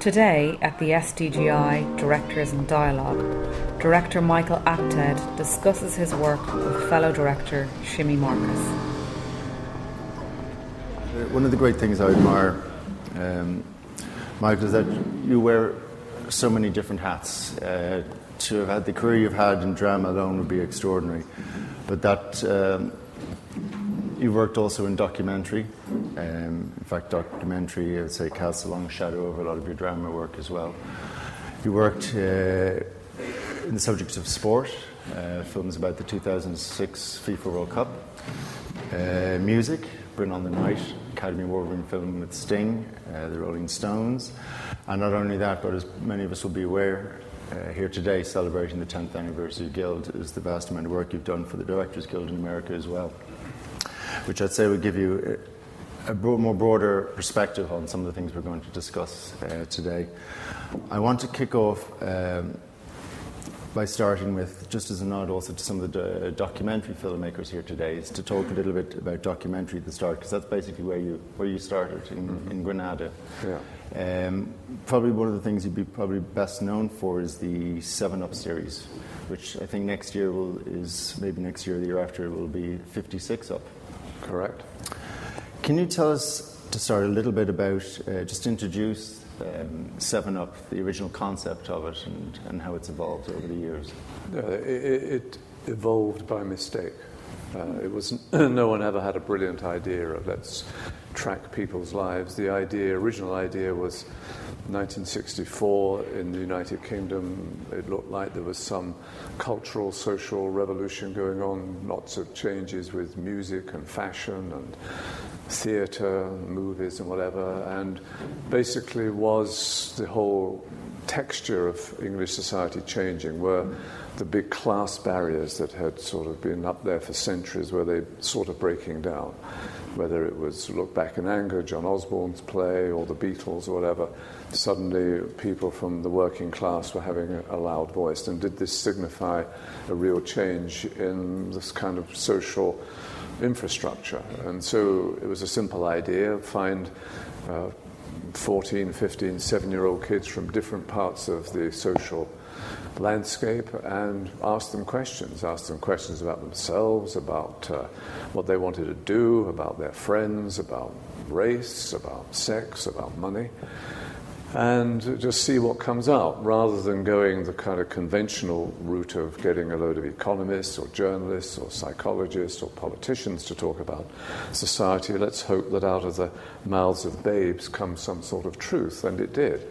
Today, at the SDGI Directors in Dialogue, Director Michael Apted discusses his work with fellow director Shimmy Marcus. One of the great things I admire, um, Michael, is that you wear so many different hats. Uh, to have had the career you've had in drama alone would be extraordinary. But that um, you worked also in documentary. Um, in fact, documentary, I would say, casts a long shadow over a lot of your drama work as well. You worked uh, in the subjects of sport, uh, films about the 2006 FIFA World Cup, uh, music, Bring on the Night, Academy Award winning film with Sting, uh, the Rolling Stones, and not only that, but as many of us will be aware, uh, here today celebrating the 10th anniversary of Guild is the vast amount of work you've done for the Directors Guild in America as well which I'd say would give you a, more broader perspective on some of the things we're going to discuss uh, today. I want to kick off um, by starting with, just as a nod also to some of the uh, documentary filmmakers here today, is to talk a little bit about documentary at the start, because that's basically where you, where you started, in, mm-hmm. in Granada. Yeah. Um, probably one of the things you'd be probably best known for is the Seven Up series, which I think next year will is maybe next year or the year after will be 56 Up. Correct. Can you tell us to start a little bit about, uh, just introduce um, Seven Up, the original concept of it, and, and how it's evolved over the years? it, it, evolved by mistake. Uh, it was no one ever had a brilliant idea of let's track people's lives. The idea, original idea, was 1964 in the United Kingdom. It looked like there was some cultural, social revolution going on. Lots of changes with music and fashion and theatre, movies and whatever. And basically, was the whole texture of English society changing? Were the big class barriers that had sort of been up there for centuries, were they sort of breaking down? Whether it was Look Back in Anger, John Osborne's play, or the Beatles, or whatever, suddenly people from the working class were having a loud voice. And did this signify a real change in this kind of social infrastructure? And so it was a simple idea find uh, 14, 15, 7 year old kids from different parts of the social landscape and ask them questions. Ask them questions about themselves, about uh, what they wanted to do, about their friends, about race, about sex, about money. And just see what comes out rather than going the kind of conventional route of getting a load of economists or journalists or psychologists or politicians to talk about society. Let's hope that out of the mouths of babes comes some sort of truth, and it did.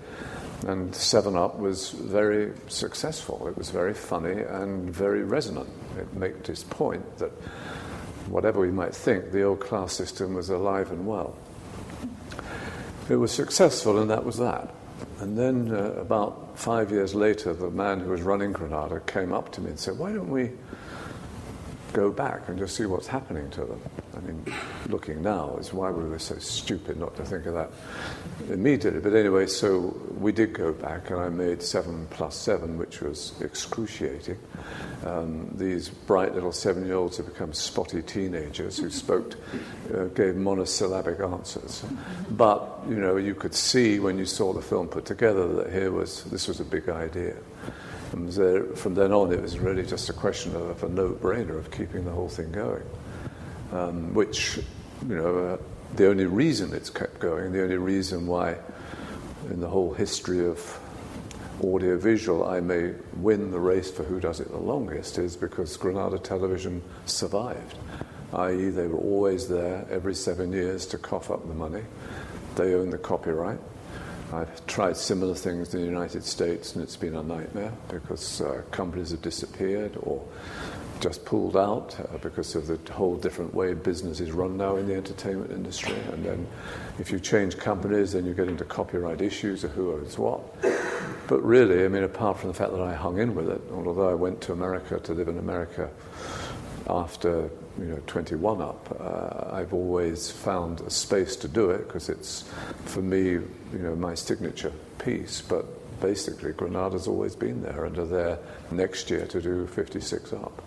And Seven Up was very successful. It was very funny and very resonant. It made its point that whatever we might think, the old class system was alive and well. It was successful, and that was that. And then, uh, about five years later, the man who was running Granada came up to me and said, Why don't we go back and just see what's happening to them? I mean, looking now is why we were so stupid not to think of that immediately. But anyway, so we did go back, and I made seven plus seven, which was excruciating. Um, these bright little seven year olds had become spotty teenagers who spoke, uh, gave monosyllabic answers. But, you know, you could see when you saw the film put together that here was, this was a big idea. From then on, it was really just a question of a no brainer of keeping the whole thing going um, which, you know, uh, the only reason it's kept going, the only reason why in the whole history of audiovisual I may win the race for who does it the longest is because Granada Television survived. I.e., they were always there every seven years to cough up the money. They own the copyright. I've tried similar things in the United States and it's been a nightmare because uh, companies have disappeared or just pulled out uh, because of the whole different way business is run now in the entertainment industry. And then if you change companies, then you get into copyright issues of who owns what. But really, I mean, apart from the fact that I hung in with it, although I went to America to live in America after you know 21 up, uh, I've always found a space to do it because it's for me, you know, my signature piece. But basically, Granada's always been there, and are there next year to do 56 up.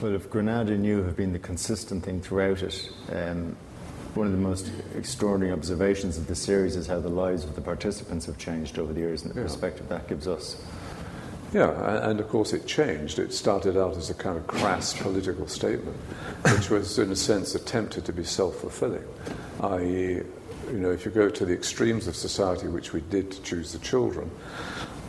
Well, if Granada and you have been the consistent thing throughout it, um, one of the most extraordinary observations of the series is how the lives of the participants have changed over the years and the Yeah. perspective that gives us. Yeah, and of course it changed. It started out as a kind of crass political statement, which was, in a sense, attempted to be self fulfilling. I.e., you know, if you go to the extremes of society, which we did to choose the children,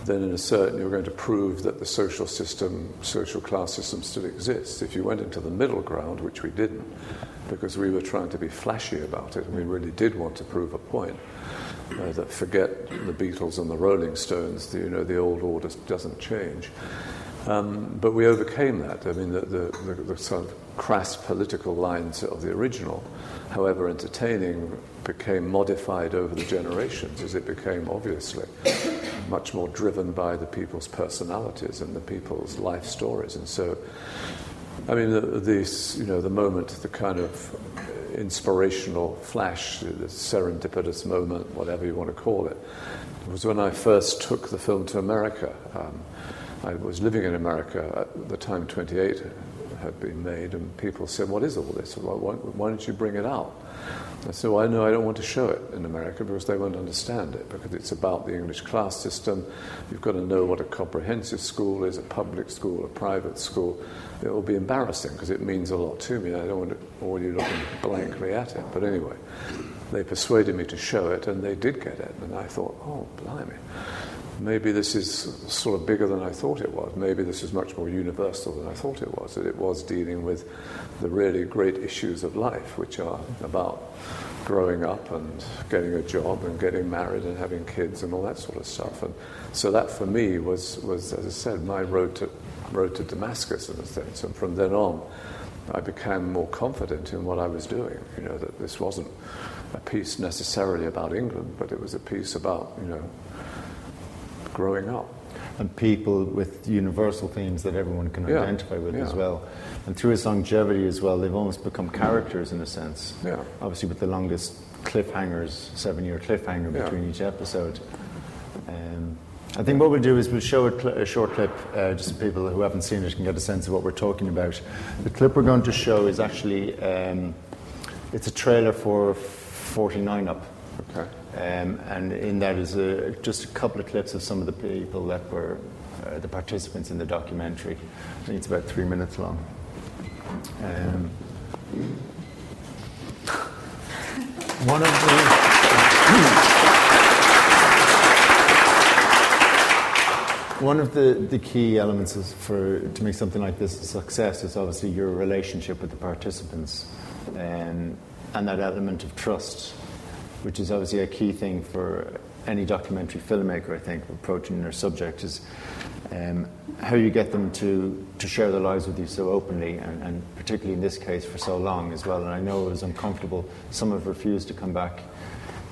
then in a certain you're going to prove that the social system, social class system still exists. If you went into the middle ground, which we didn't, because we were trying to be flashy about it, and we really did want to prove a point, uh, that forget the Beatles and the Rolling Stones, the, you know, the old order doesn't change. Um, but we overcame that. I mean, the, the, the, the sort of crass political lines of the original, however entertaining, became modified over the generations as it became obviously much more driven by the people's personalities and the people's life stories. And so, I mean, the, this, you know, the moment, the kind of inspirational flash, the serendipitous moment, whatever you want to call it, was when I first took the film to America. Um, I was living in America at the time 28 had been made, and people said, What is all this? Why, why, why don't you bring it out? I said, Well, I know I don't want to show it in America because they won't understand it, because it's about the English class system. You've got to know what a comprehensive school is, a public school, a private school. It will be embarrassing because it means a lot to me. I don't want to already looking blankly at it. But anyway, they persuaded me to show it, and they did get it. And I thought, Oh, blimey maybe this is sort of bigger than I thought it was. Maybe this is much more universal than I thought it was. That it was dealing with the really great issues of life, which are about growing up and getting a job and getting married and having kids and all that sort of stuff. And so that for me was, was as I said, my road to, road to Damascus in a sense. And from then on, I became more confident in what I was doing. You know, that this wasn't a piece necessarily about England, but it was a piece about, you know, growing up. And people with universal themes that everyone can Yeah, identify with as well. And through its longevity as well, they've almost become characters in a sense. Yeah. Obviously, with the longest cliffhangers, seven year cliffhanger Yeah. between each episode. Um, I think what we'll do is we'll show a, cl- a short clip uh, just so people who haven't seen it can get a sense of what we're talking about. The clip we're going to show is actually um, it's a trailer for 49 Up. Okay. Um, and in that is a, just a couple of clips of some of the people that were uh, the participants in the documentary. I think it's about three minutes long. Um, one of the one of the, the key elements is for to make something like this a success is obviously your relationship with the participants um, and that element of trust which is obviously a key thing for any documentary filmmaker, I think, approaching their subject is um, how you get them to, to share their lives with you so openly, and, and particularly in this case for so long as well. And I know it was uncomfortable. Some have refused to come back.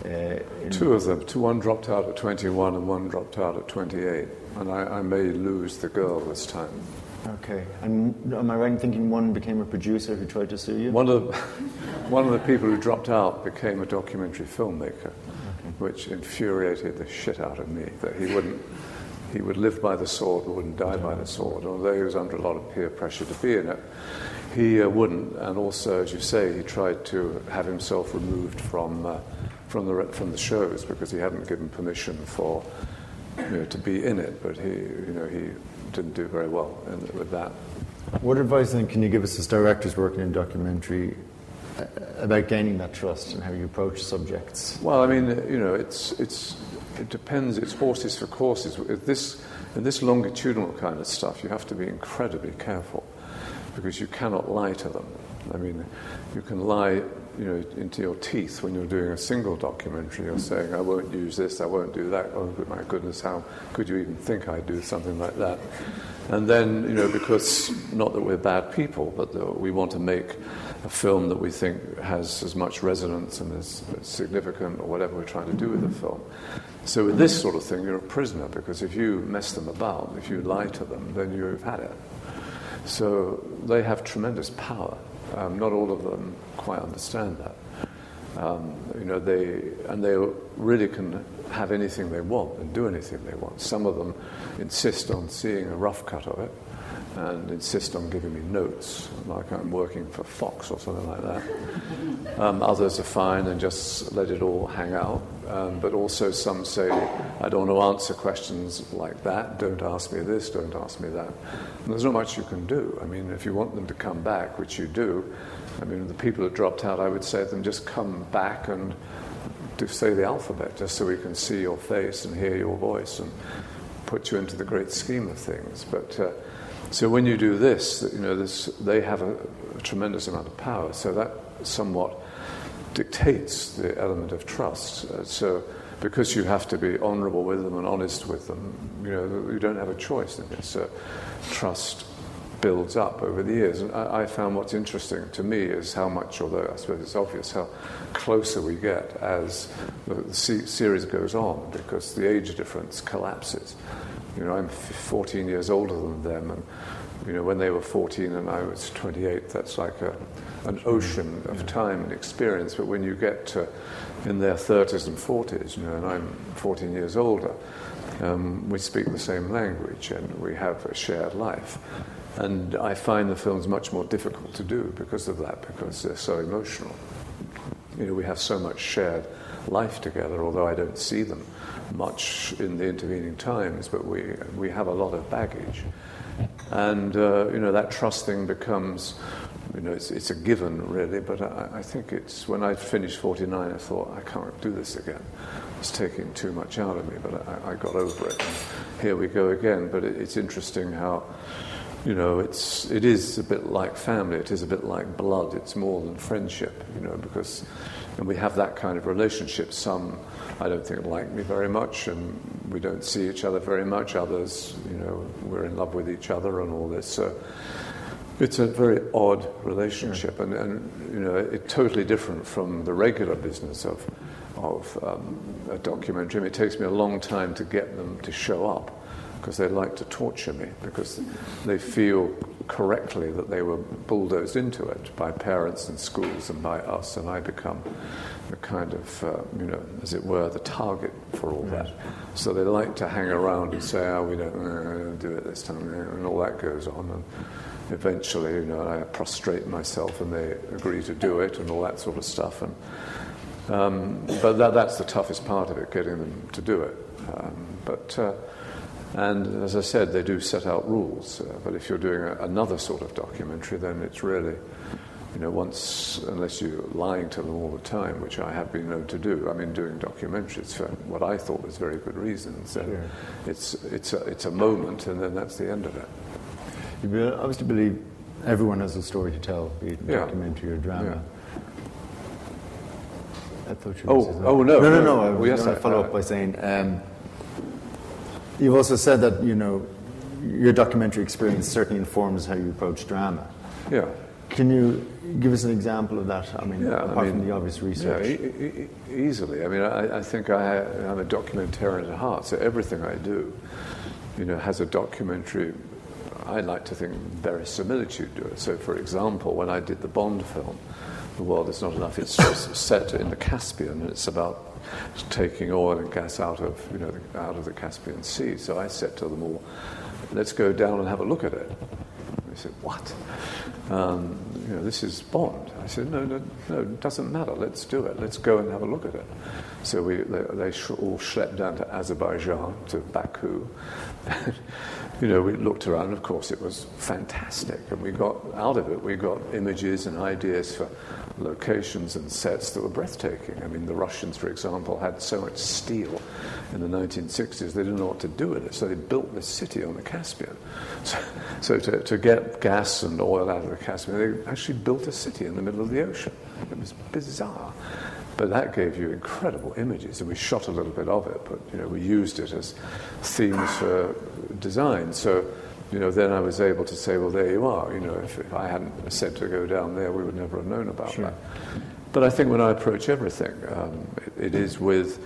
Uh, Two of them. Two, one dropped out at 21 and one dropped out at 28. And I, I may lose the girl this time. Okay. And am I right in thinking one became a producer who tried to sue you? One of, the, one of the people who dropped out became a documentary filmmaker, which infuriated the shit out of me. That he wouldn't, he would live by the sword, but wouldn't die by the sword. Although he was under a lot of peer pressure to be in it, he uh, wouldn't. And also, as you say, he tried to have himself removed from uh, from the from the shows because he hadn't given permission for you know, to be in it. But he, you know, he didn't do very well in, with that. What advice then can you give us as directors working in documentary uh, about gaining that trust and how you approach subjects? Well, I mean, you know, it's, it's, it depends. It's horses for courses. With this, in this longitudinal kind of stuff, you have to be incredibly careful because you cannot lie to them. I mean, you can lie, you know, into your teeth when you're doing a single documentary. You're saying, "I won't use this, I won't do that." Oh my goodness, how could you even think I'd do something like that? And then, you know, because not that we're bad people, but that we want to make a film that we think has as much resonance and is significant, or whatever we're trying to do with the film. So with this sort of thing, you're a prisoner because if you mess them about, if you lie to them, then you've had it. So they have tremendous power. Um, not all of them quite understand that. Um, you know, they, and they really can have anything they want and do anything they want. Some of them insist on seeing a rough cut of it and insist on giving me notes, like I'm working for Fox or something like that. Um, others are fine and just let it all hang out. Um, but also, some say, I don't want to answer questions like that, don't ask me this, don't ask me that. And there's not much you can do. I mean, if you want them to come back, which you do, I mean, the people that dropped out, I would say to them, just come back and to say the alphabet, just so we can see your face and hear your voice and put you into the great scheme of things. But uh, so when you do this, you know, this, they have a, a tremendous amount of power. So that somewhat dictates the element of trust. Uh, so because you have to be honourable with them and honest with them, you know, you don't have a choice. Uh, trust builds up over the years. And I, I, found what's interesting to me is how much, although I suppose it's obvious, how closer we get as the, the series goes on because the age difference collapses. You know, I'm 14 years older than them, and you know, when they were 14 and I was 28, that's like a, an ocean of time and experience. But when you get to in their 30s and 40s, you know, and I'm 14 years older, um, we speak the same language and we have a shared life. And I find the films much more difficult to do because of that, because they're so emotional. You know, we have so much shared life together, although I don't see them much in the intervening times, but we, we have a lot of baggage. And, uh, you know, that trusting becomes, you know, it's, it's a given, really, but I, I, think it's, when I finished 49, I thought, I can't do this again. It's taking too much out of me, but I, I got over it. And here we go again. But it, it's interesting how, you know, it's, it is a bit like family, it is a bit like blood, it's more than friendship, you know, because and we have that kind of relationship. Some I don't think like me very much, and we don't see each other very much. Others, you know, we're in love with each other and all this. So it's a very odd relationship, and, and you know, it's totally different from the regular business of of um, a documentary. I mean, it takes me a long time to get them to show up because they like to torture me because they feel correctly that they were bulldozed into it by parents and schools and by us, and I become the kind of, uh, you know, as it were, the target for all that. So they like to hang around and say, oh, we don't, uh, do it this time, and all that goes on. And eventually, you know, I prostrate myself and they agree to do it and all that sort of stuff. And, um, but that, that's the toughest part of it, getting them to do it. Um, but uh, and as I said, they do set out rules. Uh, but if you're doing a, another sort of documentary, then it's really, you know, once, unless you're lying to them all the time, which I have been known to do. I mean, doing documentaries for what I thought was very good reasons. Yeah. it's, it's, a, it's a moment, and then that's the end of it. You obviously believe everyone has a story to tell, be it yeah. documentary or drama. Yeah. I thought you oh, oh no. No, no, no. I was well, yes, going to follow up by saying, um, You've also said that you know your documentary experience certainly informs how you approach drama. Yeah. Can you give us an example of that? I mean, yeah, apart I mean, from the obvious research. Yeah, e- e- easily. I mean, I, I think I, am a documentarian at heart, so everything I do, you know, has a documentary. I like to think verisimilitude to it. So, for example, when I did the Bond film, The World Is Not Enough, it's set in the Caspian, and it's about taking oil and gas out of, you know, the, out of the Caspian Sea. So I said to them all, let's go down and have a look at it. They said, what? Um, you know, this is Bond. I said, no, no, no, it doesn't matter. Let's do it. Let's go and have a look at it. So we, they, they all schlepped down to Azerbaijan, to Baku. you know, we looked around. Of course, it was fantastic, and we got out of it. We got images and ideas for locations and sets that were breathtaking. I mean, the Russians, for example, had so much steel in the 1960s, they didn't know what to do with it, so they built this city on the Caspian. So, so to, to get gas and oil out of the Caspian, they actually built a city in the middle of the ocean. It was bizarre. But that gave you incredible images, and we shot a little bit of it, but you know, we used it as themes for design. So you know, then I was able to say, well, there you are. You know, if, if I hadn't said to go down there, we would never have known about sure. that. But I think when I approach everything, um, it, it is with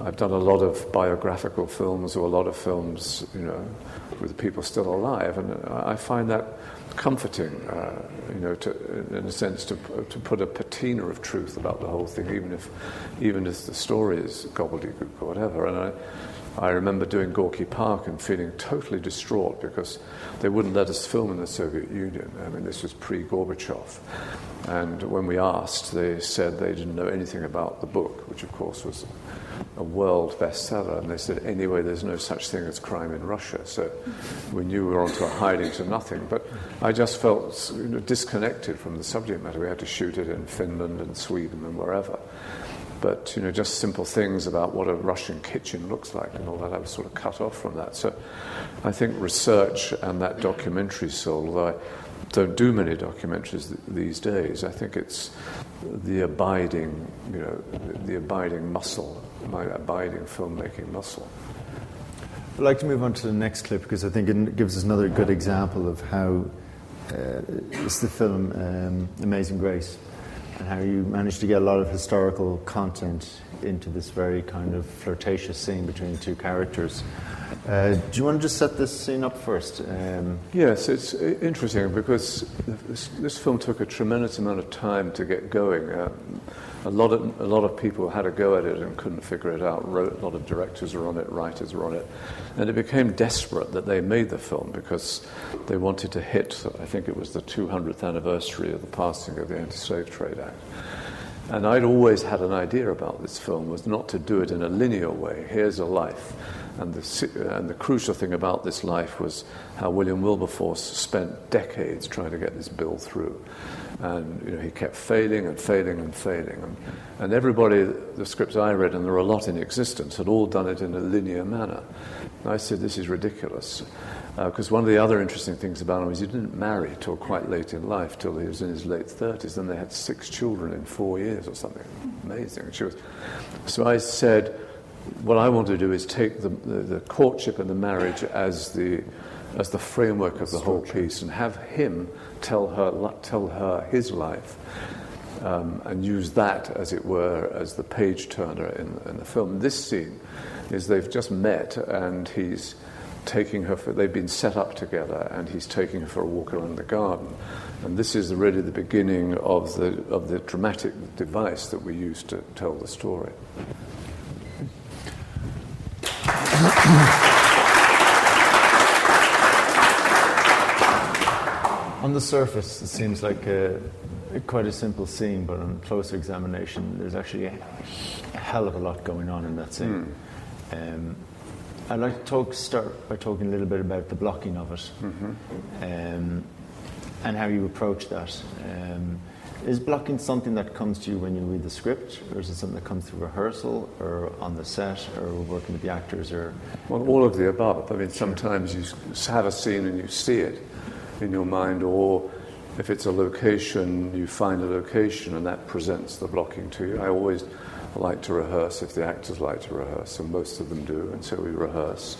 I've done a lot of biographical films or a lot of films, you know, with people still alive, and I find that comforting, uh, you know, to, in a sense, to, to put a patina of truth about the whole thing, even if, even if the story is gobbledygook or whatever. And I, I remember doing Gorky Park and feeling totally distraught because they wouldn't let us film in the Soviet Union. I mean, this was pre Gorbachev. And when we asked, they said they didn't know anything about the book, which of course was a world bestseller. And they said, anyway, there's no such thing as crime in Russia. So we knew we were onto a hiding to nothing. But I just felt disconnected from the subject matter. We had to shoot it in Finland and Sweden and wherever but you know, just simple things about what a Russian kitchen looks like and all that. I was sort of cut off from that. So I think research and that documentary soul, although I don't do many documentaries th- these days, I think it's the abiding, you know, the, the abiding muscle, my abiding filmmaking muscle. I'd like to move on to the next clip because I think it gives us another good example of how uh, it's the film um, Amazing Grace and how you managed to get a lot of historical content into this very kind of flirtatious scene between two characters. Uh, do you want to just set this scene up first? Um, yes, it's interesting because this, this, film took a tremendous amount of time to get going. Uh, a lot of a lot of people had a go at it and couldn't figure it out. Wrote, a lot of directors were on it, writers were on it, and it became desperate that they made the film because they wanted to hit. I think it was the 200th anniversary of the passing of the Anti-Slave Trade Act. And I'd always had an idea about this film was not to do it in a linear way. Here's a life. And the, and the crucial thing about this life was how William Wilberforce spent decades trying to get this bill through. And you know, he kept failing and failing and failing. And, and everybody, the scripts I read, and there were a lot in existence, had all done it in a linear manner. And I said, this is ridiculous. Because uh, one of the other interesting things about him is he didn't marry till quite late in life, till he was in his late 30s. Then they had six children in four years or something. Amazing. Was, so I said, what I want to do is take the, the, the courtship and the marriage as the, as the framework of the whole piece and have him tell her, tell her his life. Um, and use that, as it were, as the page turner in, in, the film. This scene is they've just met and he's taking her for, they've been set up together and he's taking her for a walk around the garden. And this is really the beginning of the, of the dramatic device that we use to tell the story. On the surface, it seems like a, quite a simple scene, but on closer examination, there's actually a, hell of a lot going on in that scene. Mm. Um, I'd like to talk, start by talking a little bit about the blocking of it mm-hmm. um, and how you approach that. Um, is blocking something that comes to you when you read the script, or is it something that comes through rehearsal, or on the set, or working with the actors, or? Well, all of the above. I mean, sometimes you have a scene and you see it in your mind, or if it's a location, you find a location and that presents the blocking to you. I always like to rehearse if the actors like to rehearse, and most of them do, and so we rehearse.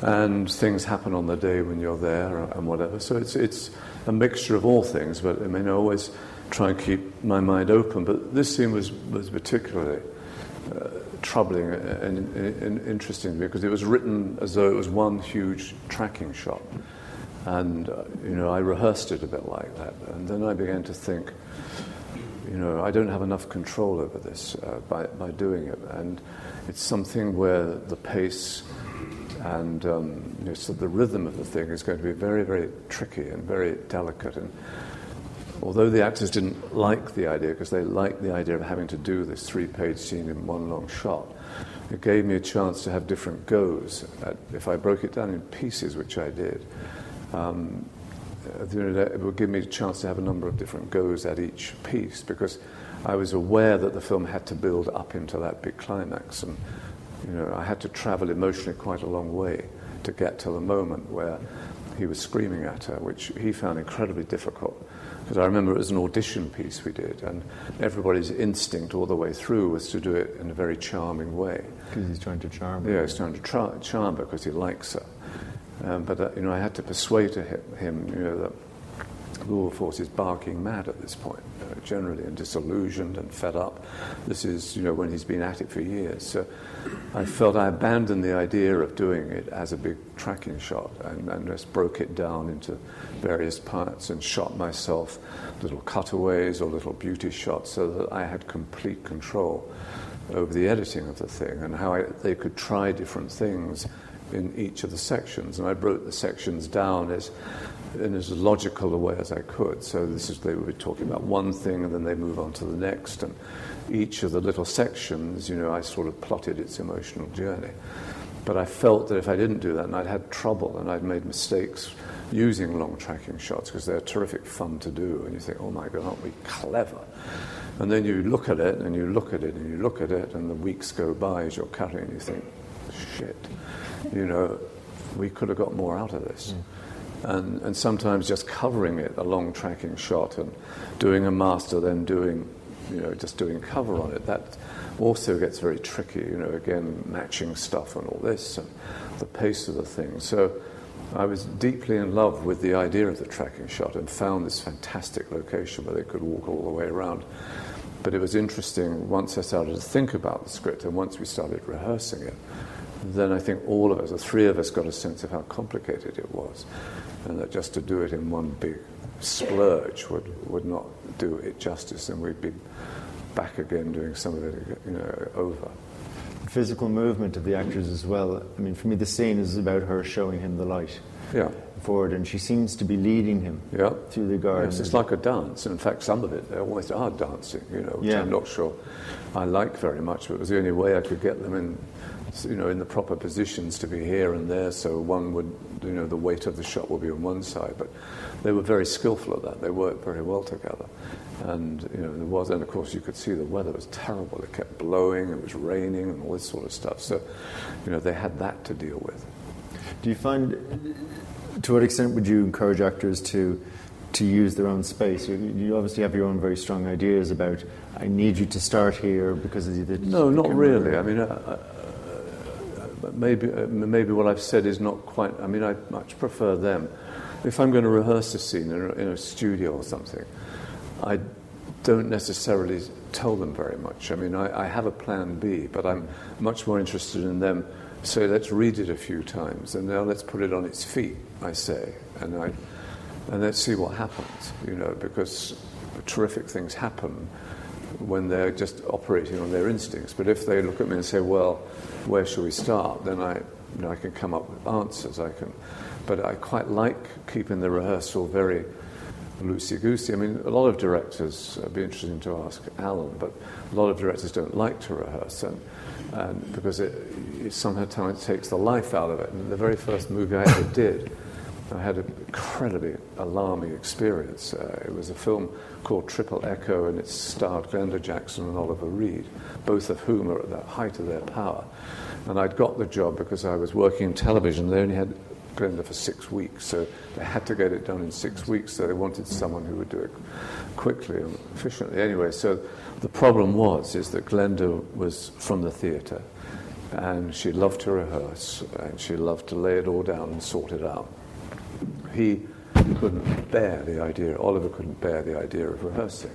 And things happen on the day when you're there and whatever. So it's, it's a mixture of all things, but I mean, I always try and keep my mind open. But this scene was, was particularly uh, troubling and, and, and, interesting because it was written as though it was one huge tracking shot. And, uh, you know, I rehearsed it a bit like that. And then I began to think, you know, I don't have enough control over this uh, by, by doing it. And it's something where the pace and um, you know, so the rhythm of the thing is going to be very, very tricky and very delicate. And although the actors didn't like the idea, because they liked the idea of having to do this three page scene in one long shot, it gave me a chance to have different goes. At, if I broke it down in pieces, which I did, um, it would give me a chance to have a number of different goes at each piece because I was aware that the film had to build up into that big climax. And you know, I had to travel emotionally quite a long way to get to the moment where he was screaming at her, which he found incredibly difficult. Because I remember it was an audition piece we did, and everybody's instinct all the way through was to do it in a very charming way. Because he's trying to charm her. Yeah, he's trying to tra- charm her because he likes her. Um, but uh, you know, I had to persuade him, you know, that Wilberforce is barking mad at this point, generally, and disillusioned and fed up. This is, you know, when he's been at it for years. So I felt I abandoned the idea of doing it as a big tracking shot and, and just broke it down into various parts and shot myself little cutaways or little beauty shots so that I had complete control over the editing of the thing and how I, they could try different things in each of the sections. And I wrote the sections down as in as logical a way as I could. So this is they were talking about one thing and then they move on to the next, and each of the little sections, you know, I sort of plotted its emotional journey. But I felt that if I didn't do that, and I'd had trouble and I'd made mistakes using long tracking shots because they're terrific fun to do, and you think, oh my God, aren't we clever? And then you look at it and you look at it and you look at it, and the weeks go by as you're cutting, and you think, shit, you know, we could have got more out of this. Mm and, and sometimes just covering it, a long tracking shot, and doing a master, then doing, you know, just doing cover on it. That also gets very tricky, you know, again, matching stuff and all this, and the pace of the thing. So I was deeply in love with the idea of the tracking shot and found this fantastic location where they could walk all the way around. But it was interesting once I started to think about the script and once we started rehearsing it, then I think all of us, the three of us, got a sense of how complicated it was and that just to do it in one big splurge would, would not do it justice, and we'd be back again doing some of it you know, over. Physical movement of the actors as well. I mean, for me, the scene is about her showing him the light. Yeah. Forward, and she seems to be leading him yeah. through the garden. Yes, it's like a dance. In fact, some of it they almost are dancing, you know, which yeah. I'm not sure I like very much, but it was the only way I could get them in you know, in the proper positions to be here and there, so one would, you know, the weight of the shot will be on one side. But they were very skillful at that. They worked very well together. And, you know, there was, and of course you could see the weather was terrible. It kept blowing, it was raining and all this sort of stuff. So, you know, they had that to deal with. Do you find, to what extent would you encourage actors to, to use their own space? You, you obviously have your own very strong ideas about, I need you to start here because of the... No, not really. I mean, I, maybe, uh, maybe what I've said is not quite, I mean, I much prefer them. If I'm going to rehearse a scene in a, in a studio or something, I don't necessarily tell them very much. I mean, I, I, have a plan B, but I'm much more interested in them. So let's read it a few times, and now let's put it on its feet. I say, and I, and let's see what happens. You know, because terrific things happen when they're just operating on their instincts. But if they look at me and say, "Well, where shall we start?" then I, you know, I can come up with answers. I can, but I quite like keeping the rehearsal very loosey goosey. I mean, a lot of directors. It'd be interesting to ask Alan, but a lot of directors don't like to rehearse, and, and because it, it sometimes takes the life out of it. And the very first movie I ever did. I had an incredibly alarming experience. Uh, it was a film called Triple Echo, and it starred Glenda Jackson and Oliver Reed, both of whom are at the height of their power. And I'd got the job because I was working in television. They only had Glenda for six weeks, so they had to get it done in six weeks. So they wanted someone who would do it quickly and efficiently. Anyway, so the problem was is that Glenda was from the theatre, and she loved to rehearse, and she loved to lay it all down and sort it out. He couldn't bear the idea, Oliver couldn't bear the idea of rehearsing.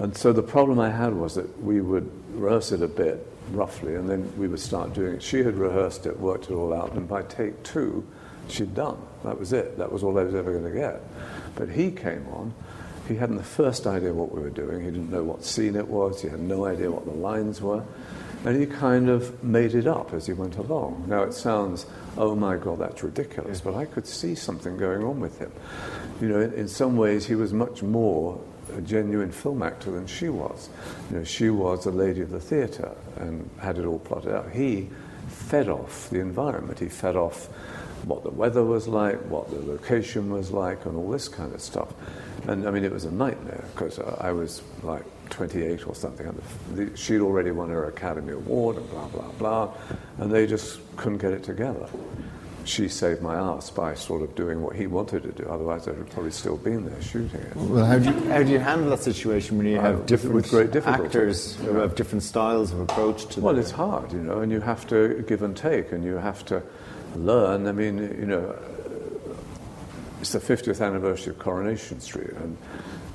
And so the problem I had was that we would rehearse it a bit, roughly, and then we would start doing it. She had rehearsed it, worked it all out, and by take two, she'd done. That was it. That was all I was ever going to get. But he came on. He hadn't the first idea what we were doing. He didn't know what scene it was. He had no idea what the lines were. And he kind of made it up as he went along. Now it sounds, oh my God, that's ridiculous, but I could see something going on with him. You know, in, in some ways, he was much more a genuine film actor than she was. You know, she was a lady of the theatre and had it all plotted out. He fed off the environment. He fed off what the weather was like, what the location was like, and all this kind of stuff. And I mean, it was a nightmare because uh, I was like 28 or something. And the, she'd already won her Academy Award and blah, blah, blah. And they just couldn't get it together. She saved my ass by sort of doing what he wanted to do. Otherwise, I'd have probably still been there shooting it. Well, how do you, how do you handle that situation when you uh, have different with great actors who have different styles of approach to Well, it's hard, you know, and you have to give and take, and you have to learn. I mean, you know, it's the 50th anniversary of Coronation Street, and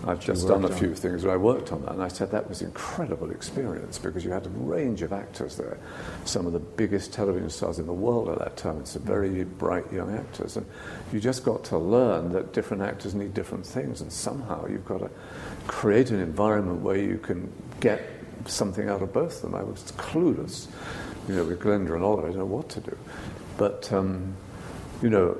I've just done a few on. things where I worked on that, and I said that was an incredible experience because you had a range of actors there, some of the biggest television stars in the world at that time. It's a very bright young actors, and you just got to learn that different actors need different things, and somehow you've got to create an environment where you can get something out of both of them. I was clueless, you know, with Glenda and Oliver. I didn't know what to do, but um, you know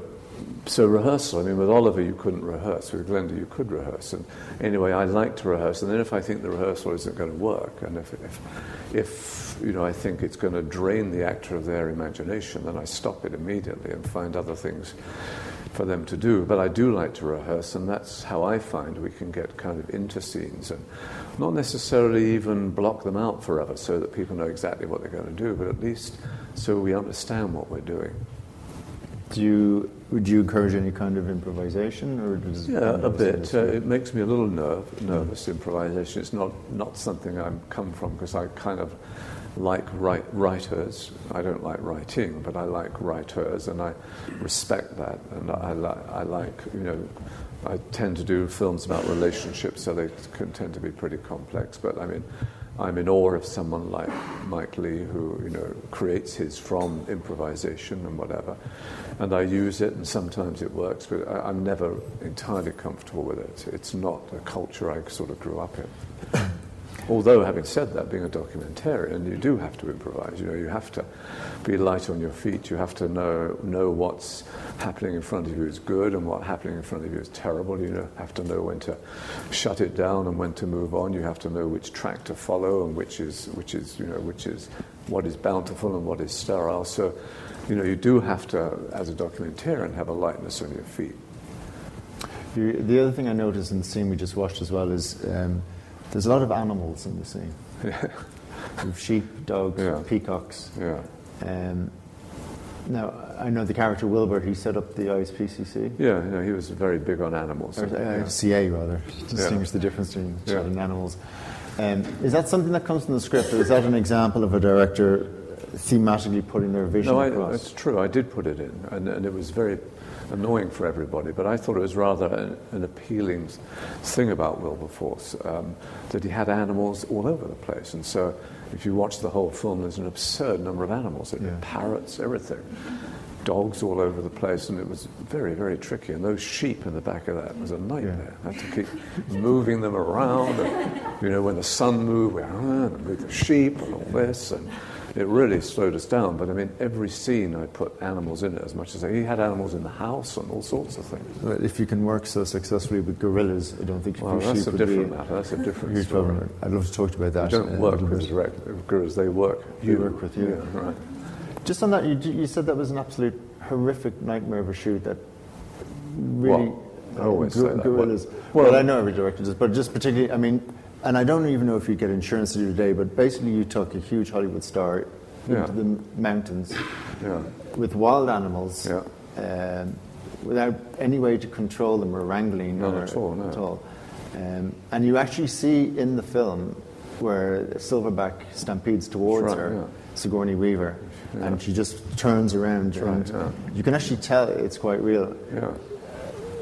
so rehearsal, I mean, with Oliver you couldn't rehearse, with Glenda you could rehearse. And anyway, I like to rehearse, and then if I think the rehearsal isn't going to work, and if, if, if you know, I think it's going to drain the actor of their imagination, then I stop it immediately and find other things for them to do. But I do like to rehearse, and that's how I find we can get kind of into scenes and not necessarily even block them out forever so that people know exactly what they're going to do, but at least so we understand what we're doing. Do you would you encourage any kind of improvisation, or does yeah, a bit? Uh, it makes me a little nerve, nervous. Improvisation. It's not not something I'm come from because I kind of like write, writers. I don't like writing, but I like writers, and I respect that. And I, li- I like you know. I tend to do films about relationships, so they can tend to be pretty complex. But I mean, I'm in awe of someone like Mike Leigh, who you know creates his from improvisation and whatever, and I use it, and sometimes it works, but I, am never entirely comfortable with it. It's not a culture I sort of grew up in. Although, having said that, being a documentarian, you do have to improvise. You know, you have to be light on your feet. You have to know know what's happening in front of you is good and what's happening in front of you is terrible. You know, have to know when to shut it down and when to move on. You have to know which track to follow and which is which is you know which is what is bountiful and what is sterile. So, you know, you do have to, as a documentarian, have a lightness on your feet. The other thing I noticed in the scene we just watched as well is. Um, there's a lot of animals in the scene. Yeah. sheep, dogs, yeah. peacocks. Yeah. Um, now, I know the character Wilbur, he set up the ISPCC. Yeah, you know, he was very big on animals. Or, uh, yeah. CA, rather, distinguish the difference between shooting animals. Um, is that something that comes from the script, or is that an example of a director thematically putting their vision no, across? No, it's true. I did put it in, and, and it was very annoying for everybody, but I thought it was rather an, an appealing thing about Wilberforce um, that he had animals all over the place. And so if you watch the whole film, there's an absurd number of animals yeah. parrots, everything. Dogs all over the place, and it was very, very tricky. And those sheep in the back of that was a nightmare. Yeah. I had to keep moving them around. And, you know, when the sun moved, we had to move the sheep and all this. And, it really slowed us down. But I mean, every scene I put animals in it as much as I, he had animals in the house and all sorts of things. But if you can work so successfully with gorillas, I don't think well, that's a different matter. That's a different huge story. Problem. I'd love to talk about that. You don't work with direct gorillas; they work. You, work with you, yeah, right? Just on that, you, you said that was an absolute horrific nightmare of a shoot. That really. Well, I always say that. Gorillas. Well, well, I know every director does, but just particularly, I mean, and I don't even know if you get insurance to do today, but basically you took a huge Hollywood star yeah. into the mountains yeah. with wild animals yeah. um, without any way to control them or wrangling Not or, at all. No. At all. Um, and you actually see in the film where Silverback stampedes towards right, her, Sigourney Weaver, and she just turns around. Right, you can actually tell it's quite real. Yeah.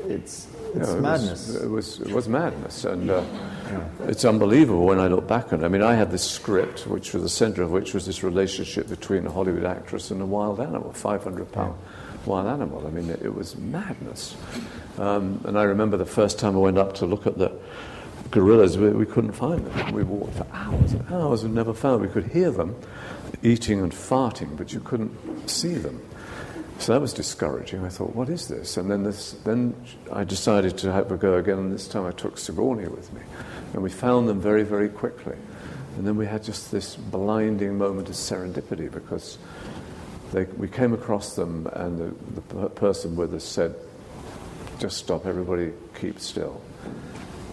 It's it's yeah, it madness. Was, it was it was madness, and uh, yeah. it's unbelievable when I look back on it. I mean, I had this script, which was the centre of which was this relationship between a Hollywood actress and a wild animal, five hundred pound yeah. wild animal. I mean, it, it was madness. Um, and I remember the first time I went up to look at the gorillas, we, we couldn't find them. We walked for hours and hours and never found. Them. We could hear them eating and farting, but you couldn't see them. So that was discouraging. I thought, what is this? And then, this, then I decided to have a go again, and this time I took Sigourney with me. And we found them very, very quickly. And then we had just this blinding moment of serendipity because they, we came across them, and the, the person with us said, just stop, everybody keep still.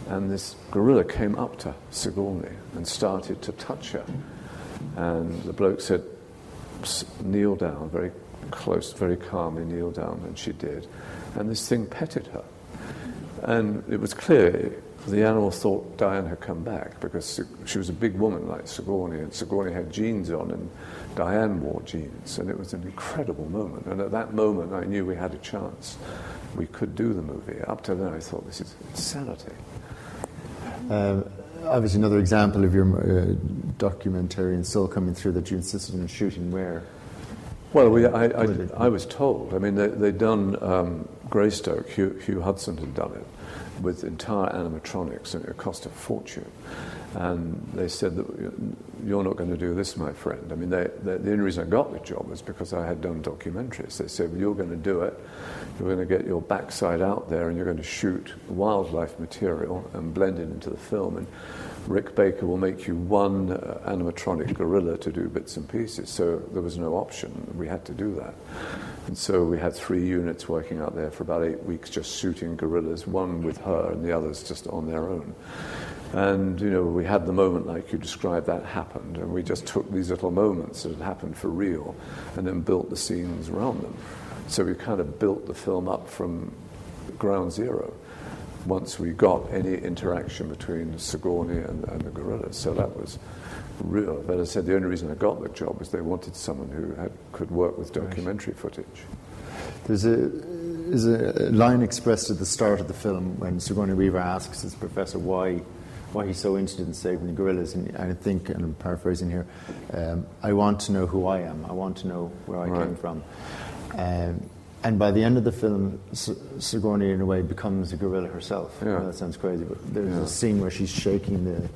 And this gorilla came up to Sigourney and started to touch her. And the bloke said, kneel down very close, very calmly kneel down, and she did. And this thing petted her. And it was clear the animal thought Dian had come back because she was a big woman like Sigourney, and Sigourney had jeans on, and Dian wore jeans, and it was an incredible moment. And at that moment, I knew we had a chance. We could do the movie. Up to then, I thought this is insanity. Um, obviously, another example of your uh, documentary and still coming through that you insisted on shooting where. Well, we, I, I, I, was told. I mean, they, had done um, Greystoke. Hugh, Hugh Hudson had done it with entire animatronics, and it cost a fortune. And they said that you're not going to do this, my friend. I mean, they, they, the only reason I got the job was because I had done documentaries. They said, well, you're going to do it. You're going to get your backside out there, and you're going to shoot wildlife material and blend it into the film. And Rick Baker will make you one uh, animatronic gorilla to do bits and pieces. So there was no option. We had to do that. And so we had three units working out there for about eight weeks just shooting gorillas, one with her and the others just on their own. And, you know, we had the moment like you described that happened, and we just took these little moments that had happened for real and then built the scenes around them. So we kind of built the film up from ground zero once we got any interaction between Sigourney and, and the gorillas. So that was real. But as I said, the only reason I got the job was they wanted someone who had, could work with documentary footage. There's a, there's a line expressed at the start of the film when Sigourney Weaver asks his professor why why he's so interested in saving the gorillas. And I think, and I'm paraphrasing here, um, I want to know who I am. I want to know where I right. came from. Um, and by the end of the film, Sigourney, in a way, becomes a gorilla herself. Yeah. that sounds crazy, but there's yeah. a scene where she's shaking the,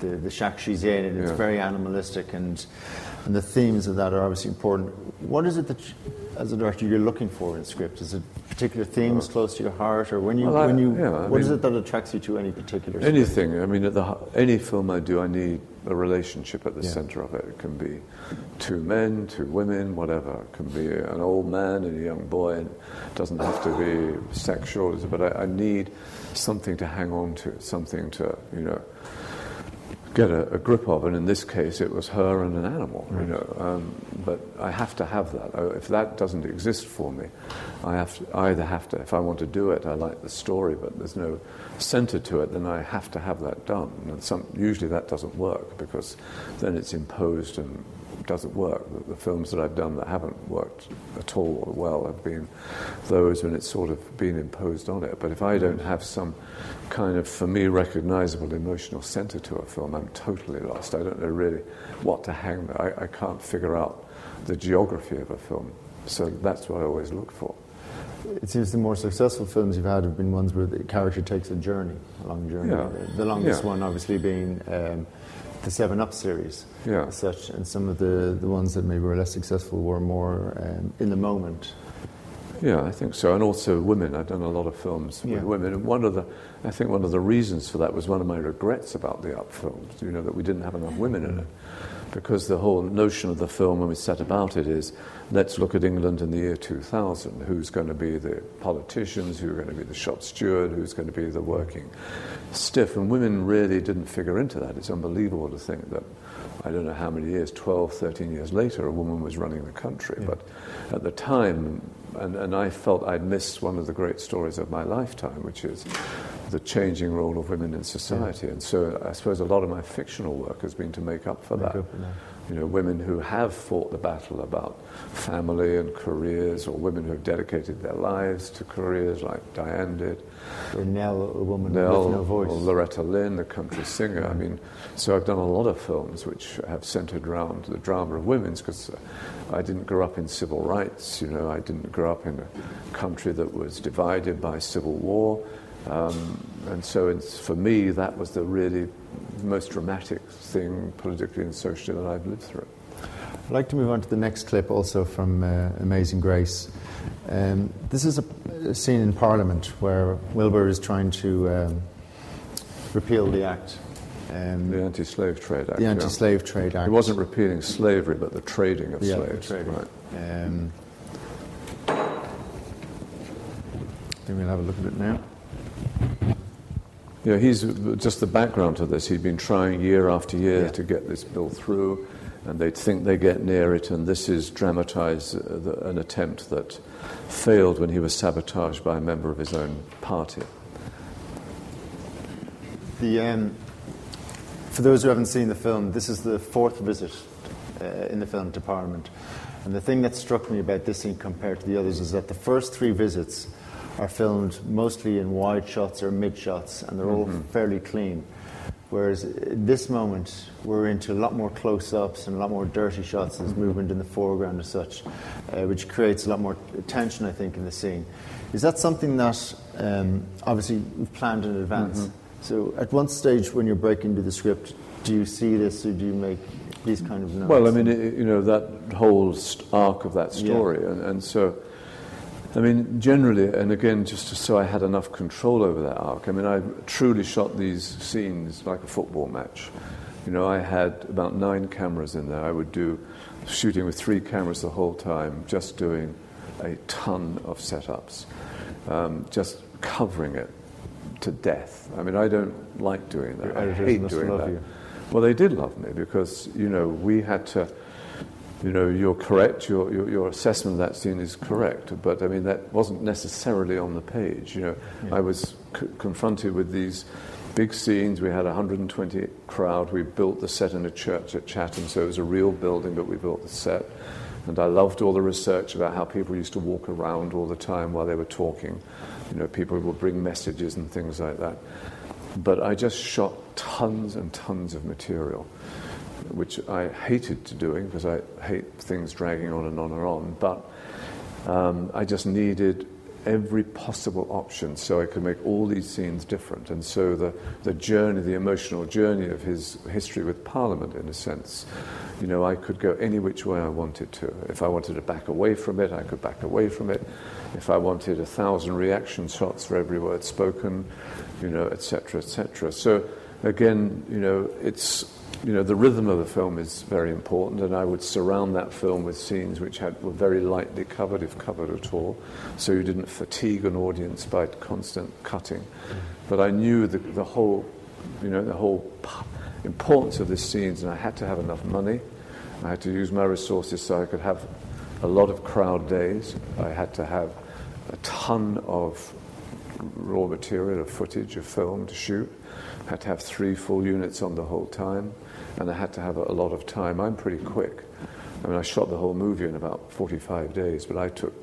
the, the shack she's in, and it's yeah. very animalistic, and, and the themes of that are obviously important. What is it that, you, as a director, you're looking for in script? Is it particular themes uh, close to your heart, or when you, well, I, when you, yeah, what mean, is it that attracts you to any particular? Anything. Script? I mean, the, any film I do, I need a relationship at the yeah. center of it. It can be two men, two women, whatever. It can be an old man and a young boy. And it doesn't have to be sexual, but I, I need something to hang on to, something to, you know get a, a, grip of. And in this case, it was her and an animal, right. you know. Um, but I have to have that. If that doesn't exist for me, I have to, either have to, if I want to do it, I like the story, but there's no center to it, then I have to have that done. And some, usually that doesn't work because then it's imposed and doesn't work. The, the, films that I've done that haven't worked at all well have been those when it's sort of been imposed on it. But if I don't have some kind of, for me, recognizable emotional center to a film, I'm totally lost. I don't know really what to hang there. I, I can't figure out the geography of a film. So that's what I always look for. It seems the more successful films you've had have been ones where the character takes a journey, a long journey. Yeah. The longest yeah. one, obviously, being um, the Seven Up series, yeah. such, and some of the, the ones that maybe were less successful were more um, in the moment. Yeah, I think so, and also women. I've done a lot of films with yeah. women, and one of the, I think one of the reasons for that was one of my regrets about the Up films. You know that we didn't have enough women in it, because the whole notion of the film when we set about it is, let's look at England in the year 2000. Who's going to be the politicians? Who are going to be the shop steward? Who's going to be the working stiff, and women really didn't figure into that. It's unbelievable to think that, I don't know how many years, 12, 13 years later, a woman was running the country. Yeah. But at the time, and, and I felt I'd missed one of the great stories of my lifetime, which is the changing role of women in society. Yeah. And so I suppose a lot of my fictional work has been to make up for make that. Up for that you know, women who have fought the battle about family and careers, or women who have dedicated their lives to careers like Dian did. Or Nell, a woman Nell, with no voice. Or Loretta Lynn, the country singer. I mean, so I've done a lot of films which have centered around the drama of women's because uh, I didn't grow up in civil rights. You know, I didn't grow up in a country that was divided by civil war. Um, and so for me, that was the really most dramatic thing politically and socially that I've lived through. I'd like to move on to the next clip, also from uh, Amazing Grace. Um, this is a, a, scene in Parliament where Wilbur is trying to um, repeal the Act. Um, the Anti-Slave Trade Act. The Anti-Slave yeah. Trade Act. It wasn't repealing slavery, but the trading of yeah, slaves. The trading. Right. Um, then we'll have a look at it now. You know, he's just the background to this. He'd been trying year after year yeah. to get this bill through, and they'd think they get near it, and this is dramatized uh, the, an attempt that failed when he was sabotaged by a member of his own party. The, um, for those who haven't seen the film, this is the fourth visit uh, in the film to Parliament. And the thing that struck me about this scene compared to the others is that the first three visits are filmed mostly in wide shots or mid shots, and they're mm-hmm. all fairly clean. Whereas at this moment, we're into a lot more close ups and a lot more dirty shots. There's mm-hmm. movement in the foreground as such, uh, which creates a lot more tension, I think, in the scene. Is that something that um, obviously you've planned in advance? Mm-hmm. So, at one stage when you're breaking into the script, do you see this or do you make these kind of notes? Well, I mean, it, you know, that whole arc of that story, yeah. and, and so I mean, generally, and again, just so I had enough control over that arc, I mean, I truly shot these scenes like a football match. You know, I had about nine cameras in there. I would do shooting with three cameras the whole time, just doing a ton of setups, um, just covering it to death. I mean, I don't like doing that. I hate doing that. You. Well, they did love me because, you know, we had to you know, you're correct, your, your, your, assessment of that scene is correct, but I mean, that wasn't necessarily on the page. You know, yeah. I was c- confronted with these big scenes. We had a 120 crowd. We built the set in a church at Chatham, so it was a real building, but we built the set. And I loved all the research about how people used to walk around all the time while they were talking. You know, people would bring messages and things like that. But I just shot tons and tons of material which I hated to doing because I hate things dragging on and on and on. But um, I just needed every possible option so I could make all these scenes different. And so the, the journey, the emotional journey of his history with Parliament, in a sense, you know, I could go any which way I wanted to. If I wanted to back away from it, I could back away from it. If I wanted a thousand reaction shots for every word spoken, you know, etc., etc. So again, you know, it's you know, the rhythm of the film is very important, and I would surround that film with scenes which had, were very lightly covered, if covered at all, so you didn't fatigue an audience by constant cutting. But I knew the, the whole, you know, the whole importance of the scenes, and I had to have enough money. I had to use my resources so I could have a lot of crowd days. I had to have a ton of raw material, of footage, of film to shoot. I had to have three full units on the whole time and I had to have a, lot of time. I'm pretty quick. I mean, I shot the whole movie in about 45 days, but I took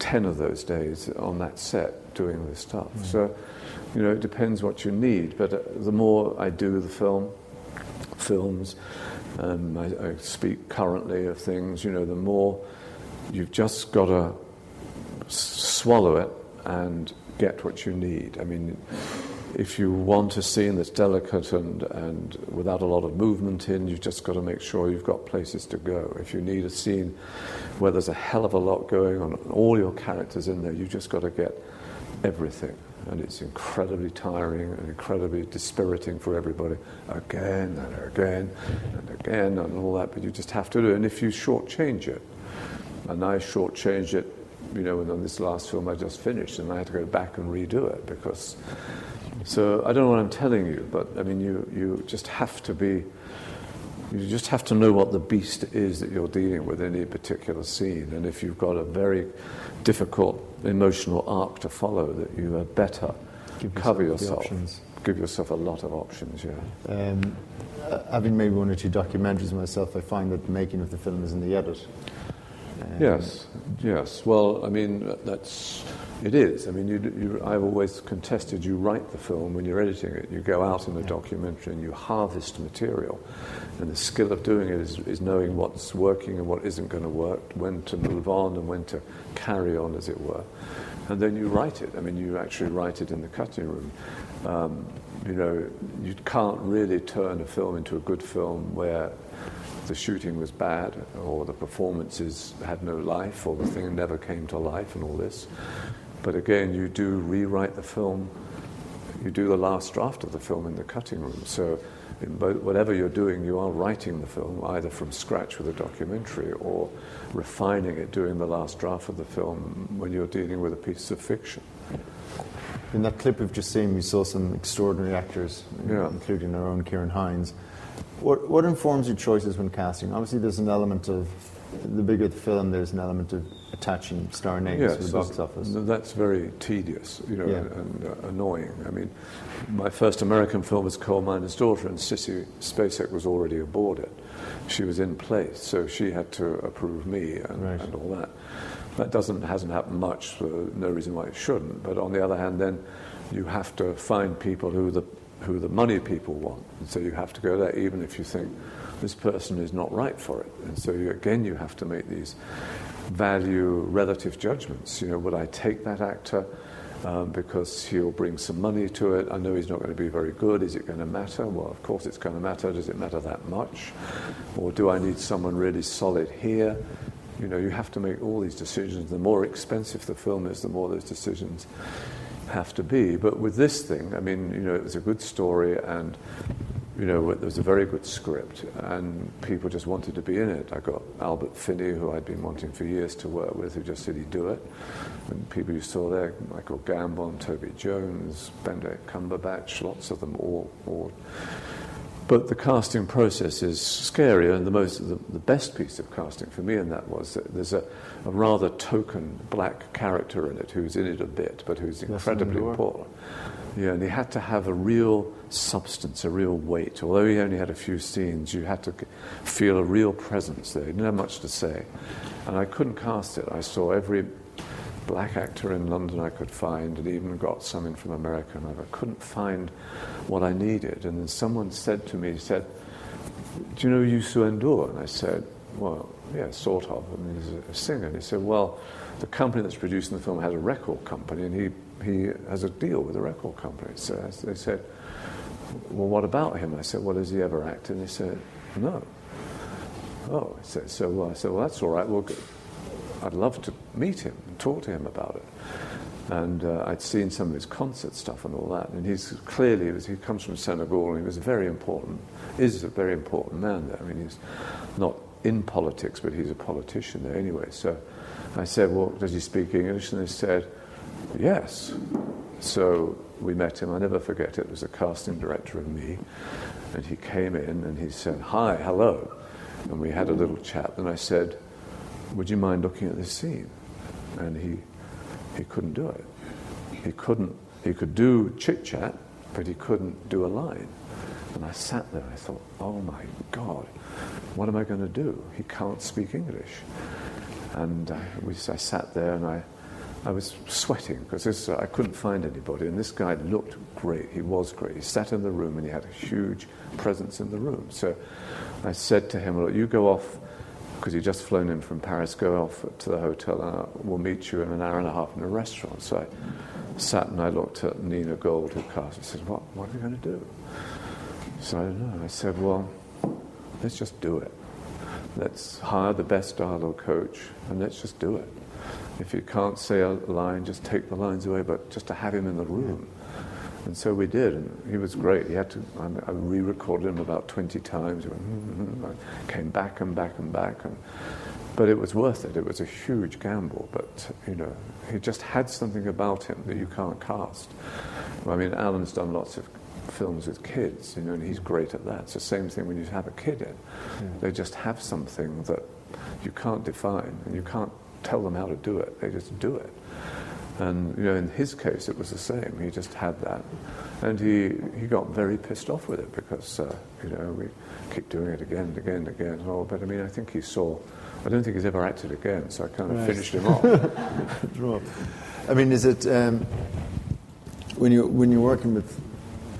10 of those days on that set doing this stuff. Mm. So, you know, it depends what you need. But uh, the more I do the film, films, um, I, I, speak currently of things, you know, the more you've just got to swallow it and get what you need. I mean, if you want a scene that's delicate and, and without a lot of movement in, you've just got to make sure you've got places to go. If you need a scene where there's a hell of a lot going on, all your characters in there, you've just got to get everything. And it's incredibly tiring and incredibly dispiriting for everybody, again and again and again and all that, but you just have to do it. And if you shortchange it, and I shortchanged it you know, on this last film I just finished, and I had to go back and redo it because so I don't know what I'm telling you, but I mean, you, you just have to be, you just have to know what the beast is that you're dealing with in any particular scene. And if you've got a very difficult emotional arc to follow, that you are better Give cover yourself. Give yourself a lot of options, yeah. Um, uh, having made one or two documentaries myself, I find that the making of the film is in the edit. Yes, yes. Well, I mean, that's it is. I mean, you, you, I've always contested you write the film when you're editing it. You go out in a documentary and you harvest material. And the skill of doing it is, is knowing what's working and what isn't going to work, when to move on and when to carry on, as it were. And then you write it. I mean, you actually write it in the cutting room. Um, you know, you can't really turn a film into a good film where the shooting was bad or the performances had no life or the thing never came to life and all this. But again, you do rewrite the film, you do the last draft of the film in the cutting room. So, both, whatever you're doing, you are writing the film either from scratch with a documentary or refining it, doing the last draft of the film when you're dealing with a piece of fiction. In that clip we've just seen, we saw some extraordinary actors, yeah. including our own Ciarán Hinds. What, what informs your choices when casting? Obviously, there's an element of the bigger the film, there's an element of attaching star names yes, to the box office. That's very tedious, you know, Yeah. and uh, annoying. I mean, my first American film was Coal Miner's Daughter, and Sissy Spacek was already aboard it. She was in place, so she had to approve me and, Right. and all that. That doesn't hasn't happened much. For no reason why it shouldn't. But on the other hand, then you have to find people who the who the money people want, and so you have to go there, even if you think this person is not right for it. And so you, again, you have to make these value relative judgments. You know, would I take that actor? Um, because he'll bring some money to it. I know he's not going to be very good. Is it going to matter? Well, of course it's going to matter. Does it matter that much? Or do I need someone really solid here? You know, you have to make all these decisions. The more expensive the film is, the more those decisions have to be. But with this thing, I mean, you know, it was a good story and, you know, there was a very good script and people just wanted to be in it. I got Albert Finney, who I'd been wanting for years to work with, who just said he'd do it. And people you saw there, Michael Gambon, Toby Jones, Benedict Cumberbatch, lots of them all, all but the casting process is scarier, and the most, the, the best piece of casting for me in that was that there's a, a rather token black character in it who's in it a bit, but who's incredibly important. Yeah, and he had to have a real substance, a real weight. Although he only had a few scenes, you had to feel a real presence there. He didn't have much to say, and I couldn't cast it. I saw every black actor in London I could find, and even got some in from America, and I couldn't find what I needed. And then someone said to me, he said, Do you know Youssou N'Dour? And I said, Well, yeah, sort of. I mean, he's a, singer. And he said, Well, the company that's producing the film has a record company, and he, he has a deal with a record company. So they said, Well, what about him? I said, Well, has he ever acted? And he said, No. Oh, I said, so well, I said, well, that's all right. Well, I'd love to meet him and talk to him about it. And uh, I'd seen some of his concert stuff and all that. And he's clearly, he comes from Senegal and he was a very important, is a very important man there. I mean, he's not in politics, but he's a politician there anyway. So I said, well, does he speak English? And they said, yes. So we met him. I never forget it. It was a casting director of me. And he came in and he said, hi, hello. And we had a little chat. And I said, would you mind looking at this scene? And he, he couldn't do it. He couldn't, he could do chit chat, but he couldn't do a line. And I sat there, and I thought, oh my God, what am I going to do? He can't speak English. And uh, we, I sat there and I, I was sweating because uh, I couldn't find anybody. And this guy looked great. He was great. He sat in the room and he had a huge presence in the room. So I said to him, Look, you go off, because he'd just flown in from Paris, go off to the hotel and we'll meet you in an hour and a half in a restaurant. So I sat and I looked at Nina Gold, who cast. I said, What, what are we going to do? So I don't know. I said, Well, let's just do it. Let's hire the best dialogue coach and let's just do it. If you can't say a line, just take the lines away, but just to have him in the room. And so we did, and he was great. He had to, I, re-recorded him about 20 times. He went, "Mm, mm," I came back and back and back. And, but it was worth it. It was a huge gamble, but, you know, he just had something about him that you can't cast. I mean, Alan's done lots of films with kids, you know, and he's great at that. It's the same thing when you have a kid in. They just have something that you can't define, and you can't tell them how to do it. They just do it. And you know, in his case, it was the same. He just had that, and he he got very pissed off with it because uh, you know we keep doing it again and again and again. All. But I mean, I think he saw. I don't think he's ever acted again, so I kind of Right. finished him off. I mean, is it um, when you when you're working with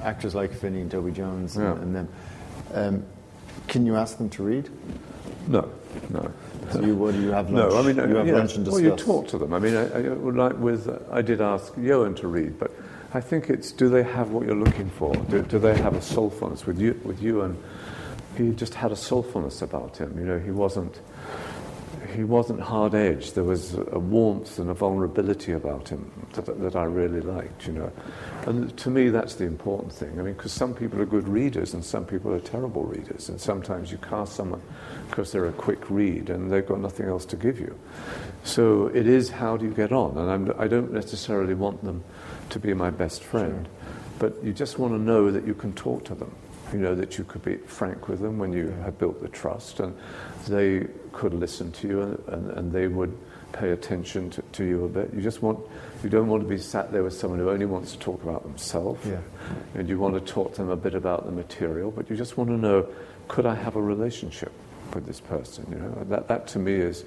actors like Finney and Toby Jones and, Yeah. and them, um, can you ask them to read? no, no. So you would you have lunch? No, I mean, you have yeah, lunch and well, you talk to them. I mean, I, I would like with. I did ask Johan to read, but I think it's do they have what you're looking for? Do, do they have a soulfulness with you? With you and he just had a soulfulness about him. You know, he wasn't. He wasn't hard edged. There was a warmth and a vulnerability about him that, that I really liked, you know. And to me, that's the important thing. I mean, because some people are good readers and some people are terrible readers. And sometimes you cast someone because they're a quick read and they've got nothing else to give you. So it is how do you get on? And I'm, I don't necessarily want them to be my best friend, but you just want to know that you can talk to them You know, that you could be frank with them when you have built the trust and they could listen to you and, and, and they would pay attention to, to, you a bit. You just want, you don't want to be sat there with someone who only wants to talk about themselves. Yeah. And you want to talk to them a bit about the material, but you just want to know, could I have a relationship with this person? You know, that, that to me is